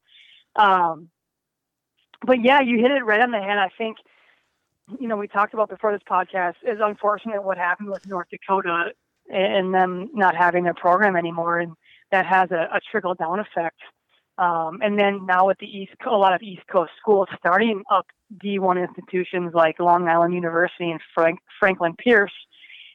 um, but yeah, you hit it right on the head. I think you know we talked about before this podcast is unfortunate what happened with North Dakota and them not having their program anymore, and that has a, a trickle down effect. Um, and then now with the East, a lot of East Coast schools starting up D1 institutions like Long Island University and Frank, Franklin Pierce,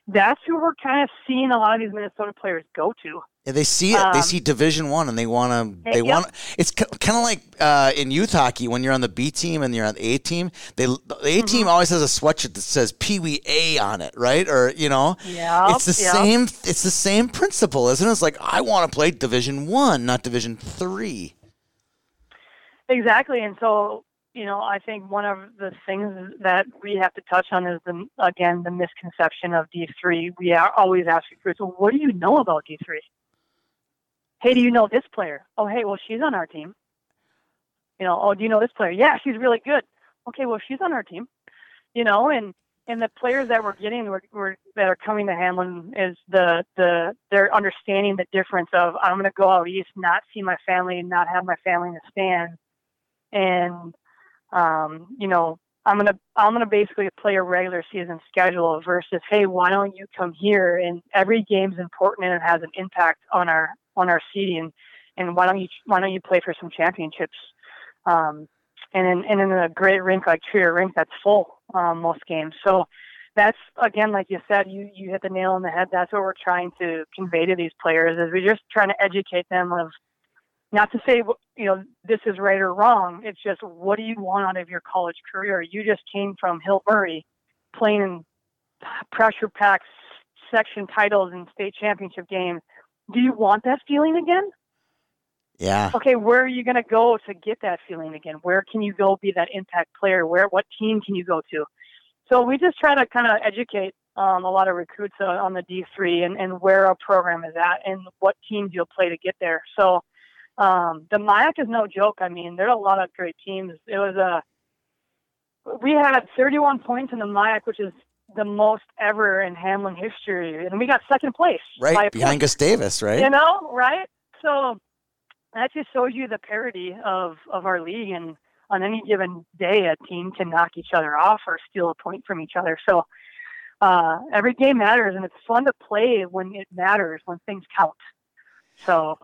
that's who we're kind of seeing a lot of these Minnesota players go to. Yeah, they see it. they Um, see Division One, and they want to. They yep. want. It's kind of like uh, in youth hockey when you're on the B team and you're on the A team. They the A Mm-hmm. team always has a sweatshirt that says Pee Wee A on it, right? Or you know, Yep, it's the yep. same. It's the same principle, isn't it? It's like I want to play Division One, not Division Three. Exactly, and so you know, I think one of the things that we have to touch on is the again the misconception of D three. We are always asking recruits, "Well, what do you know about D three? Hey, do you know this player? Oh, hey, well, she's on our team. You know, oh, do you know this player? Yeah, she's really good. Okay, well, she's on our team. You know, and and the players that we're getting we're, we're, that are coming to Hamline is the the they're understanding the difference of I'm going to go out east, not see my family, and not have my family in the stands, and um, you know I'm gonna I'm gonna basically play a regular season schedule versus hey why don't you come here? And every game's important and it has an impact on our on our seeding and why don't you why don't you play for some championships? Um, and in and in a great rink like Tria Rink that's full um, most games. So that's again like you said you you hit the nail on the head. That's what we're trying to convey to these players is we're just trying to educate them of not to say you know this is right or wrong. It's just what do you want out of your college career? You just came from hill murray playing in pressure packs section titles and state championship games. Do you want that feeling again? Yeah, okay where are you going to go to get that feeling again? Where can you go be that impact player? Where what team can you go to? So we just try to kind of educate um, a lot of recruits on the d3 and, and where our program is at and what teams you'll play to get there. So um, the MIAC is no joke. I mean, there are a lot of great teams. It was a we had 31 points in the MIAC, which is the most ever in Hamline history, and we got second place right behind point. Gus Davis, right? You know, right? So that just shows you the parity of of our league, and on any given day, a team can knock each other off or steal a point from each other. So uh, every game matters, and it's fun to play when it matters, when things count. So,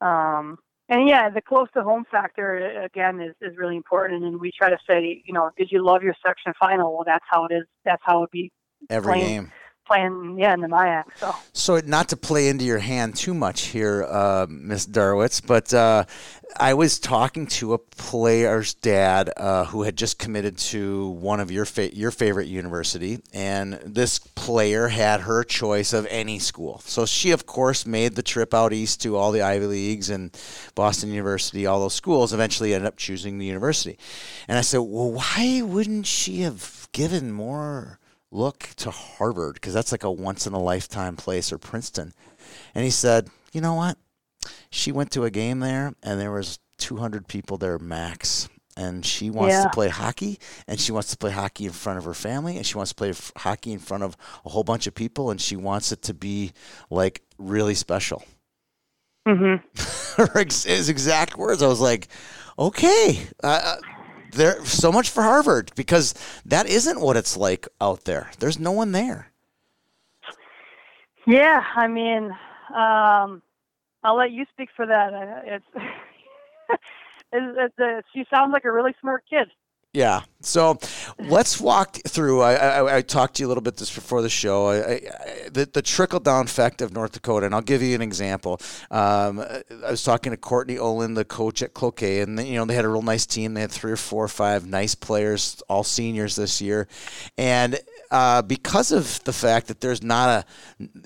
um, and yeah, the close to home factor uh, again is, is really important. And we try to say, you know, did you love your section final? Well, that's how it is. That's how it be Every playing- game. Playing, yeah, in the MIAC. So. So, not to play into your hand too much here, uh, Miss Darwitz, but uh, I was talking to a player's dad uh, who had just committed to one of your fa- your favorite university, and this player had her choice of any school. So she, of course, made the trip out east to all the Ivy leagues and Boston University, all those schools. Eventually, ended up choosing the university, and I said, "Well, why wouldn't she have given more?" Look to Harvard because that's like a once in a lifetime place or Princeton. And he said, "You know what? She went to a game there and there was 200 people there max." And she wants to play hockey, and she wants to play hockey in front of her family, and she wants to play f- hockey in front of a whole bunch of people, and she wants it to be like really special. Mm-hmm. <laughs> Her ex- his exact words. I was like, okay, uh, there so much for Harvard because that isn't what it's like out there. There's no one there. Yeah, I mean, um, I'll let you speak for that. <laughs> It's, it's, it's uh, she sounds like a really smart kid. Yeah. So let's walk through. I, I, I talked to you a little bit this before the show. I, the, the trickle down effect of North Dakota, and I'll give you an example. Um, I was talking to Courtney Olin, the coach at Cloquet, and you know they had a real nice team. They had three or four or five nice players, all seniors this year, and uh, because of the fact that there's not a,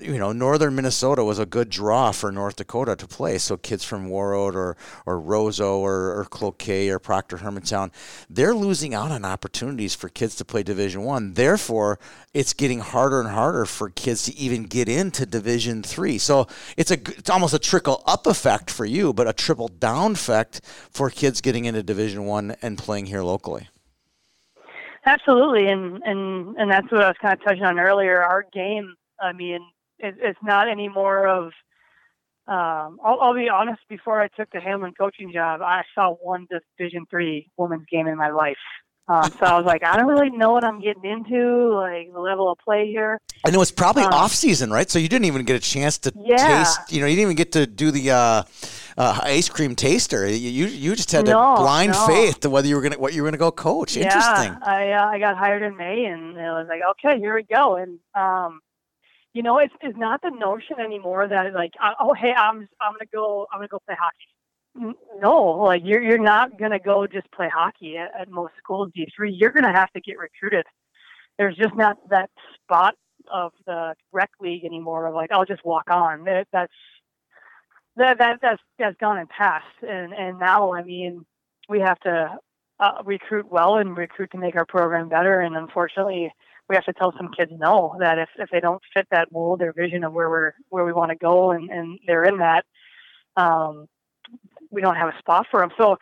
you know, northern Minnesota was a good draw for North Dakota to play. So kids from Warroad or or Roseau or, or Cloquet or Proctor Hermantown, they're losing out on opportunities for kids to play Division One. Therefore, it's getting harder and harder for kids to even get into Division Three. So it's a it's almost a trickle up effect for you, but a triple down effect for kids getting into Division One and playing here locally. Absolutely, and and and that's what I was kind of touching on earlier. Our game, I mean, it, it's not any more of. Um, I'll, I'll be honest. Before I took the Hamline coaching job, I saw one Division three women's game in my life. Um, so I was like, I don't really know what I'm getting into, like the level of play here. And it was probably Um, off season, right? So you didn't even get a chance to Yeah. taste. You know, you didn't even get to do the uh, uh, ice cream taster. You you, just had No, to blind no. faith to whether you were gonna what you were gonna go coach. Interesting. I uh, I got hired in May, and it was like, okay, here we go. And um, you know, it's it's not the notion anymore that like, oh hey, I'm I'm gonna go I'm gonna go play hockey. No, like you're you're not gonna go just play hockey at, at most schools D three. You're gonna have to get recruited. There's just not that spot of the rec league anymore. Of like, I'll just walk on. That, that's that that that's that's gone and passed. And and now, I mean, we have to uh, recruit well and recruit to make our program better. And unfortunately, we have to tell some kids no that if if they don't fit that mold or vision of where we're where we want to go, and and they're in that, um, we don't have a spot for them. So.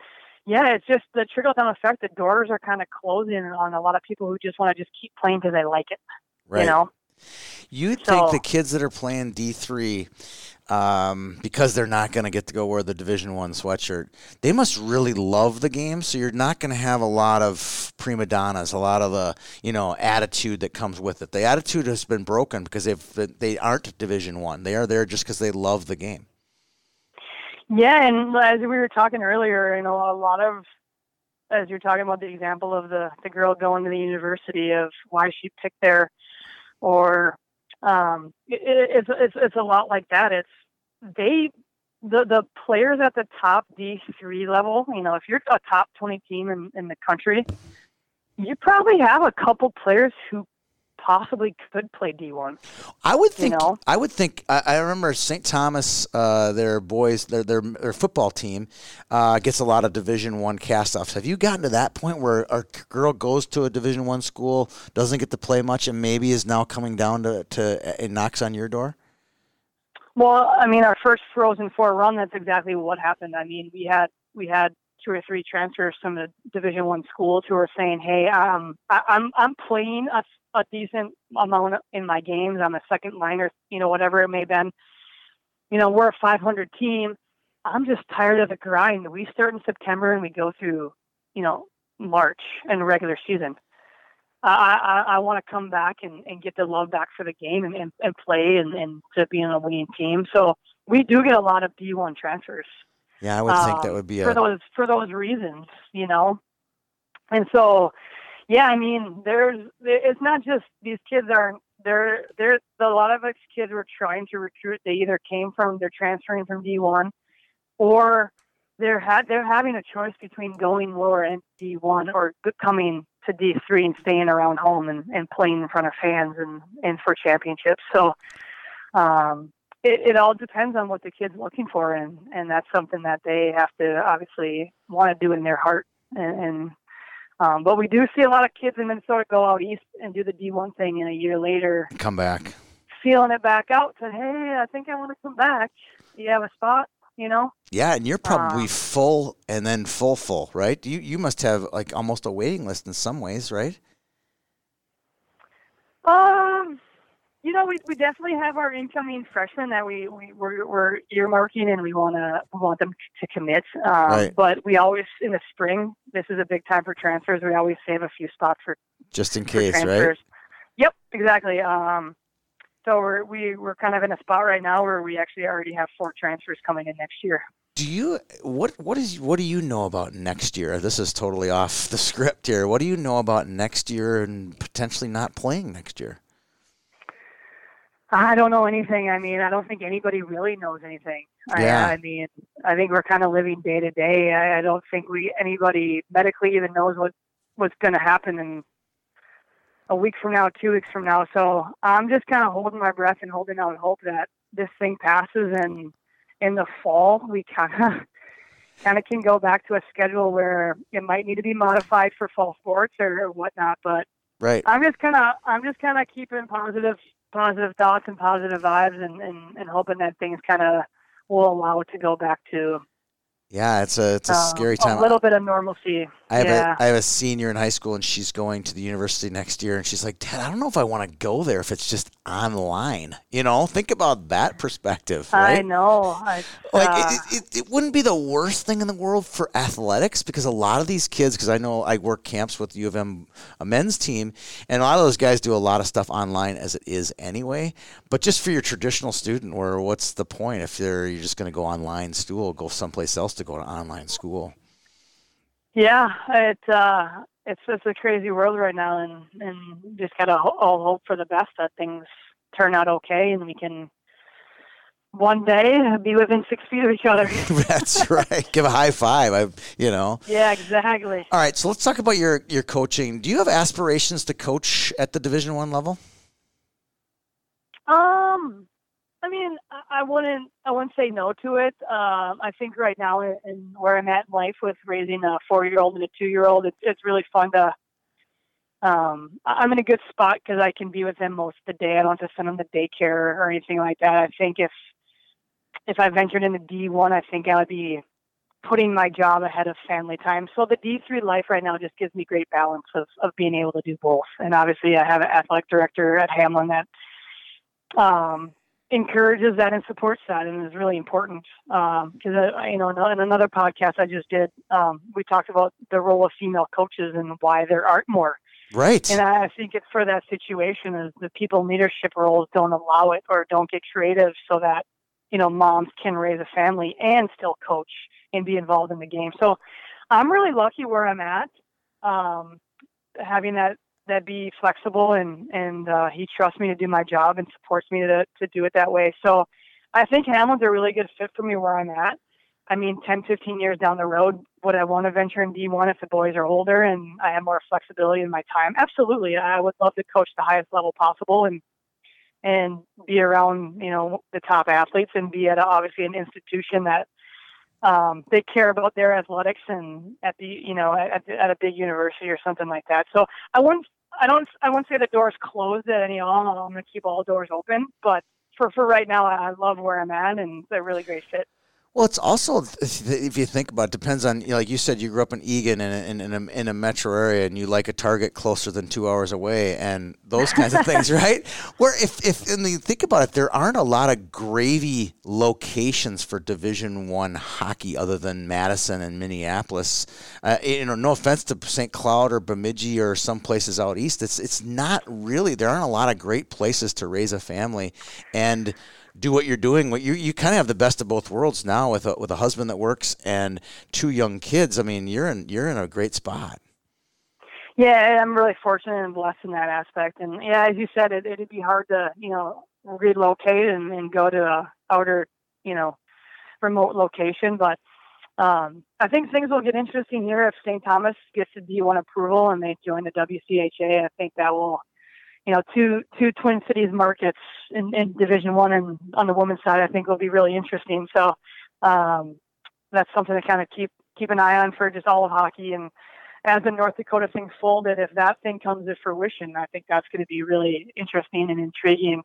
Yeah, it's just the trickle down effect. The doors are kind of closing on a lot of people who just want to just keep playing because they like it. Right. You know, you think the kids that are playing D three, um, because they're not going to get to go wear the Division One sweatshirt, they must really love the game. So you're not going to have a lot of prima donnas, a lot of the you know attitude that comes with it. The attitude has been broken because if they aren't Division One, they are there just because they love the game. Yeah, and as we were talking earlier, you know, a lot of as you're talking about the example of the the girl going to the university of why she picked there, or um, it, it's it's it's a lot like that. It's they the the players at the top D three level. You know, if you're a top twenty team in in the country, you probably have a couple players who possibly could play D1. I would think. You know? I would think. I, I remember St. Thomas, uh, their boys, their, their their football team uh, gets a lot of Division One castoffs. Have you gotten to that point where a girl goes to a Division One school, doesn't get to play much, and maybe is now coming down to to it knocks on your door? Well, I mean, our first Frozen Four run, that's exactly what happened. I mean, we had we had two or three transfers from the Division One schools who were saying, "Hey, um, I, I'm I'm playing a a decent amount in my games. I'm a second liner, you know, whatever it may have been. You know, we're a 500 team. I'm just tired of the grind. We start in September and we go through, you know, March and the regular season. I, I, I want to come back and, and get the love back for the game and, and, and play and, and to be in a winning team. So we do get a lot of D1 transfers. Yeah, I would um, think that um, would be a... for those for those reasons, you know. And so yeah, I mean, there's it's not just these kids aren't there. There's a lot of us kids were trying to recruit. They either came from they're transferring from D1, or they're had they're having a choice between going lower and D1 or coming to D3 and staying around home and, and playing in front of fans and, and for championships. So um, it, it all depends on what the kid's looking for, and, and that's something that they have to obviously want to do in their heart and, and um, but we do see a lot of kids in Minnesota go out east and do the D1 thing, and a year later come back, feeling it back out. Said, "Hey, I think I want to come back. Do you have a spot?" You know. Yeah, and you're probably um, full, and then full, full, right? You you must have like almost a waiting list in some ways, right? Um, you know, we, we definitely have our incoming freshmen that we, we we're, we're earmarking and we want to want them to commit. Um, right. But we always in the spring, this is a big time for transfers. We always save a few spots for just in case, right? Yep, exactly. Um, so we're we, we're kind of in a spot right now where we actually already have four transfers coming in next year. Do you what what is what do you know about next year? This is totally off the <laughs> script here. What do you know about next year and potentially not playing next year? I don't know anything. I mean, I don't think anybody really knows anything. Yeah. I, I mean, I think we're kind of living day to day. I, I don't think we anybody medically even knows what what's going to happen in a week from now, two weeks from now. So I'm just kind of holding my breath and holding out hope that this thing passes and in the fall we kind of <laughs> kind of can go back to a schedule where it might need to be modified for fall sports or, or whatnot. But right, I'm just kind of I'm just kind of keeping positive positive thoughts and positive vibes and, and, and hoping that things kind of will allow it to go back to yeah, it's a it's a um, scary time. A little bit of normalcy. I have yeah. a I have a senior in high school, and she's going to the university next year, and she's like, "Dad, I don't know if I want to go there if it's just online." You know, think about that perspective. Right? I know. I, like uh, it, it, it, wouldn't be the worst thing in the world for athletics because a lot of these kids, because I know I work camps with U of M a men's team, and a lot of those guys do a lot of stuff online as it is anyway. But just for your traditional student, where what's the point if you're you're just going to go online school, go someplace else to go to online school. Yeah, it uh, it's it's a crazy world right now, and and just gotta all hope for the best that things turn out okay, and we can one day be within six feet of each other. <laughs> That's right. Give a high five. I, you know. Yeah, exactly. All right, so let's talk about your your coaching. Do you have aspirations to coach at the Division One level? Um, I mean, I wouldn't I wouldn't say no to it. Um, I think right now, in where I'm at in life with raising a four year old and a two year old, it's it's really fun to. Um, I'm in a good spot because I can be with them most of the day. I don't have to send them to daycare or anything like that. I think if if I ventured into D1, I think I would be putting my job ahead of family time. So the D3 life right now just gives me great balance of, of being able to do both. And obviously, I have an athletic director at Hamline that um, encourages that and supports that, and is really important. Because um, you know, in another podcast I just did, um, we talked about the role of female coaches and why there aren't more. Right. And I think it's for that situation is the people in leadership roles don't allow it or don't get creative so that you know, moms can raise a family and still coach and be involved in the game. So I'm really lucky where I'm at, um, having that that be flexible and and uh, he trusts me to do my job and supports me to to do it that way. So I think Hamline's a really good fit for me where I'm at. I mean, 10, 15 years down the road, would I want to venture in D1 if the boys are older and I have more flexibility in my time? Absolutely. I would love to coach the highest level possible and and be around you know the top athletes and be at a, obviously an institution that um, they care about their athletics and at the you know at, at a big university or something like that. So I wouldn't I don't I wouldn't say the door's closed at any all. I'm going to keep all doors open, but for for right now, I love where I'm at and it's a really great fit. Well, it's also if you think about it, depends on you know, like you said, you grew up in Eagan in in, in, a, in a metro area, and you like a Target closer than two hours away, and those kinds of things, <laughs> right? Where if if and you think about it, there aren't a lot of gravy locations for Division One hockey other than Madison and Minneapolis. Uh, you know, no offense to St. Cloud or Bemidji or some places out east, it's it's not really there aren't a lot of great places to raise a family, and do what you're doing. What you you kind of have the best of both worlds now with a with a husband that works and two young kids. I mean, you're in you're in a great spot. Yeah, I'm really fortunate and blessed in that aspect. And yeah, as you said, it, it'd be hard to you know relocate and, and go to a outer you know remote location, but. Um, I think things will get interesting here if St. Thomas gets the D1 approval and they join the WCHA. I think that will you know, two two Twin Cities markets in, in Division One and on the women's side, I think will be really interesting. So um, that's something to kind of keep keep an eye on for just all of hockey. And as the North Dakota thing folded, if that thing comes to fruition, I think that's going to be really interesting and intriguing,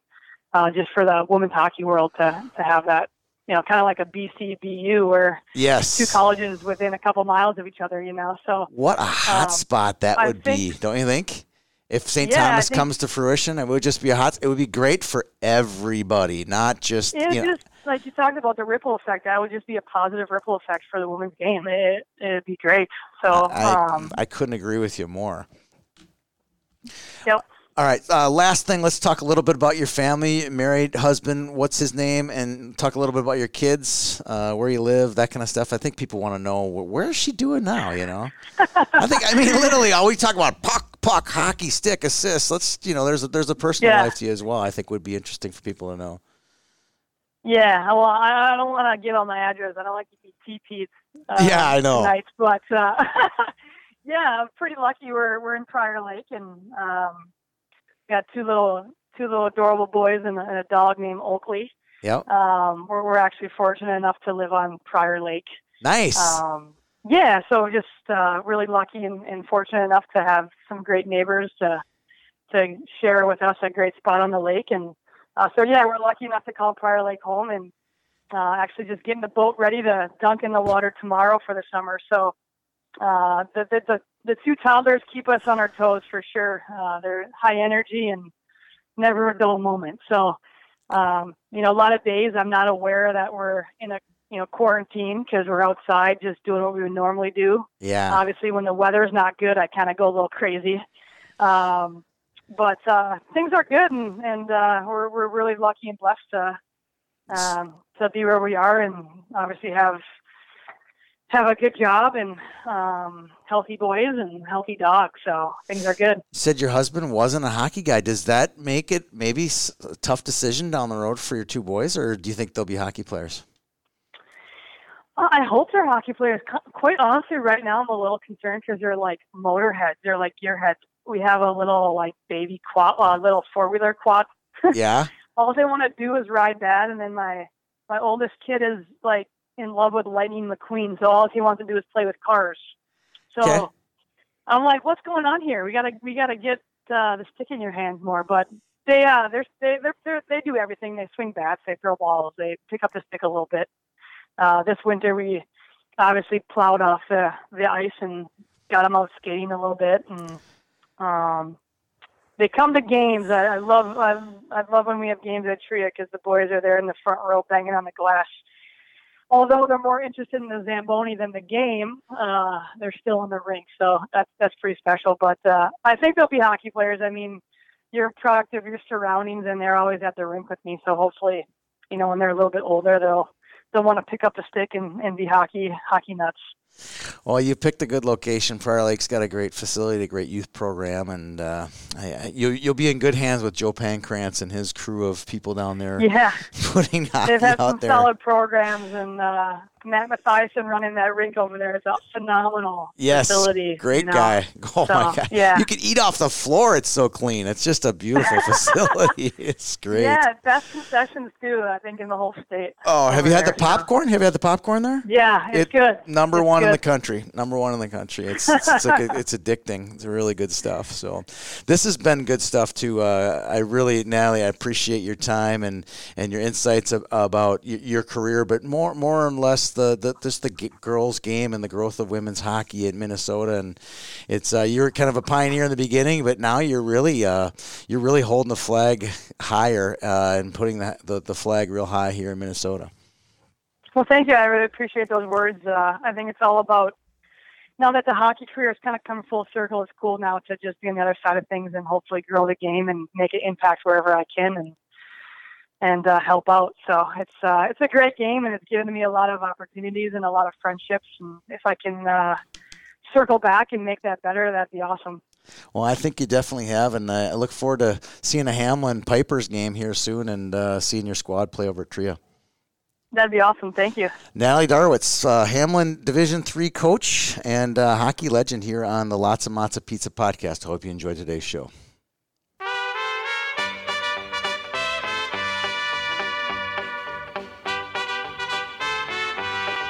uh, just for the women's hockey world to to have that. You know, kind of like a BCBU where yes, two colleges within a couple miles of each other. You know, so what a hot um, spot that would think, be, don't you think? If St. Yeah, Thomas comes to fruition, it would just be a hot. It would be great for everybody, not just it you know. Just, like you talked about the ripple effect. That would just be a positive ripple effect for the women's game. It it'd be great. So I, um, I couldn't agree with you more. Yep. All right. Uh, last thing, let's talk a little bit about your family, married husband. What's his name? And talk a little bit about your kids, uh, where you live, that kind of stuff. I think people want to know where is she doing now. You know, <laughs> I think I mean literally all we talk about puck, puck, hockey, stick, assist. Let's you know, there's a, there's a personal yeah. life to you as well. I think would be interesting for people to know. Yeah, well, I, I don't want to give out my address. I don't like to be TP'd. Uh, yeah, I know. Tonight, but uh, <laughs> yeah, I'm pretty lucky. We're we're in Prior Lake, and um, got two little two little adorable boys and a, and a dog named Oakley. Yep. Um, we're we're actually fortunate enough to live on Prior Lake. Nice. Um, yeah, so just uh, really lucky and, and fortunate enough to have some great neighbors to to share with us a great spot on the lake. And uh, so yeah, we're lucky enough to call Prior Lake home and uh, actually just getting the boat ready to dunk in the water tomorrow for the summer. So uh, the, the, the the two toddlers keep us on our toes for sure. Uh, they're high energy and never a dull moment. So, um, you know, a lot of days I'm not aware that we're in a you know quarantine because we're outside just doing what we would normally do. Yeah. Obviously, when the weather's not good, I kind of go a little crazy. Um, but uh, things are good, and, and uh, we're we're really lucky and blessed to um, to be where we are, and obviously have have a good job and um, healthy boys and healthy dogs. So things are good. You said your husband wasn't a hockey guy. Does that make it maybe a tough decision down the road for your two boys, or do you think they'll be hockey players? I hope they're hockey players. Quite honestly, right now I'm a little concerned because they're like motorheads. They're like gearheads. We have a little like baby quad, a uh, little four wheeler quad. <laughs> Yeah. All they want to do is ride that, and then my my oldest kid is like in love with Lightning McQueen, so all he wants to do is play with cars. So okay. I'm like, what's going on here? We gotta we gotta get uh, the stick in your hands more. But they uh they're they they're, they're, they do everything. They swing bats, they throw balls, they pick up the stick a little bit. Uh, this winter we obviously plowed off the the ice and got them out skating a little bit and um they come to games. I, I love I, I love when we have games at Tria because the boys are there in the front row banging on the glass although they're more interested in the Zamboni than the game, uh, they're still in the rink. So that's that's pretty special. But uh, I think they'll be hockey players. I mean, you're a product of your surroundings, and they're always at the rink with me. So hopefully, you know, when they're a little bit older, they'll they'll want to pick up the stick and, and be hockey hockey nuts. Well, you picked a good location. Prior Lake's got a great facility, a great youth program, and uh, you, you'll be in good hands with Joe Pancrantz and his crew of people down there. Yeah, <laughs> putting hockey They've had out some there. solid programs, and uh, Matt Mathiasen running that rink over there is a phenomenal yes, facility. Great you know? guy. <laughs> Oh so, my god. Yeah. You can eat off the floor. It's so clean. It's just a beautiful <laughs> facility. It's great. Yeah, best concessions too. I think in the whole state. Oh, have you had there, the popcorn? Have you had the popcorn there? Yeah, it's it, good. Number it's one good. in the country. Number one in the country. It's it's, it's, like a, it's addicting. It's really good stuff. So, this has been good stuff too. Uh, I really, Natalie, I appreciate your time and, and your insights about your career, but more more or less the, the just the girls' game and the growth of women's hockey in Minnesota. And it's uh, you're kind of a pioneer in the beginning, but now you're really uh, you're really holding the flag higher uh, and putting the, the the flag real high here in Minnesota. Well, thank you. I really appreciate those words. Uh, I think it's all about now that the hockey career has kind of come full circle. It's cool now to just be on the other side of things and hopefully grow the game and make an impact wherever I can and and uh, help out. So it's uh, it's a great game and it's given me a lot of opportunities and a lot of friendships. And if I can uh, circle back and make that better, that'd be awesome. Well, I think you definitely have, and I look forward to seeing a Hamline Pipers game here soon and uh, seeing your squad play over at Tria. That'd be awesome. Thank you. Natalie Darwitz, uh, Hamline Division Three coach and uh, hockey legend here on the Lots and Lots of Pizza podcast. I hope you enjoyed today's show.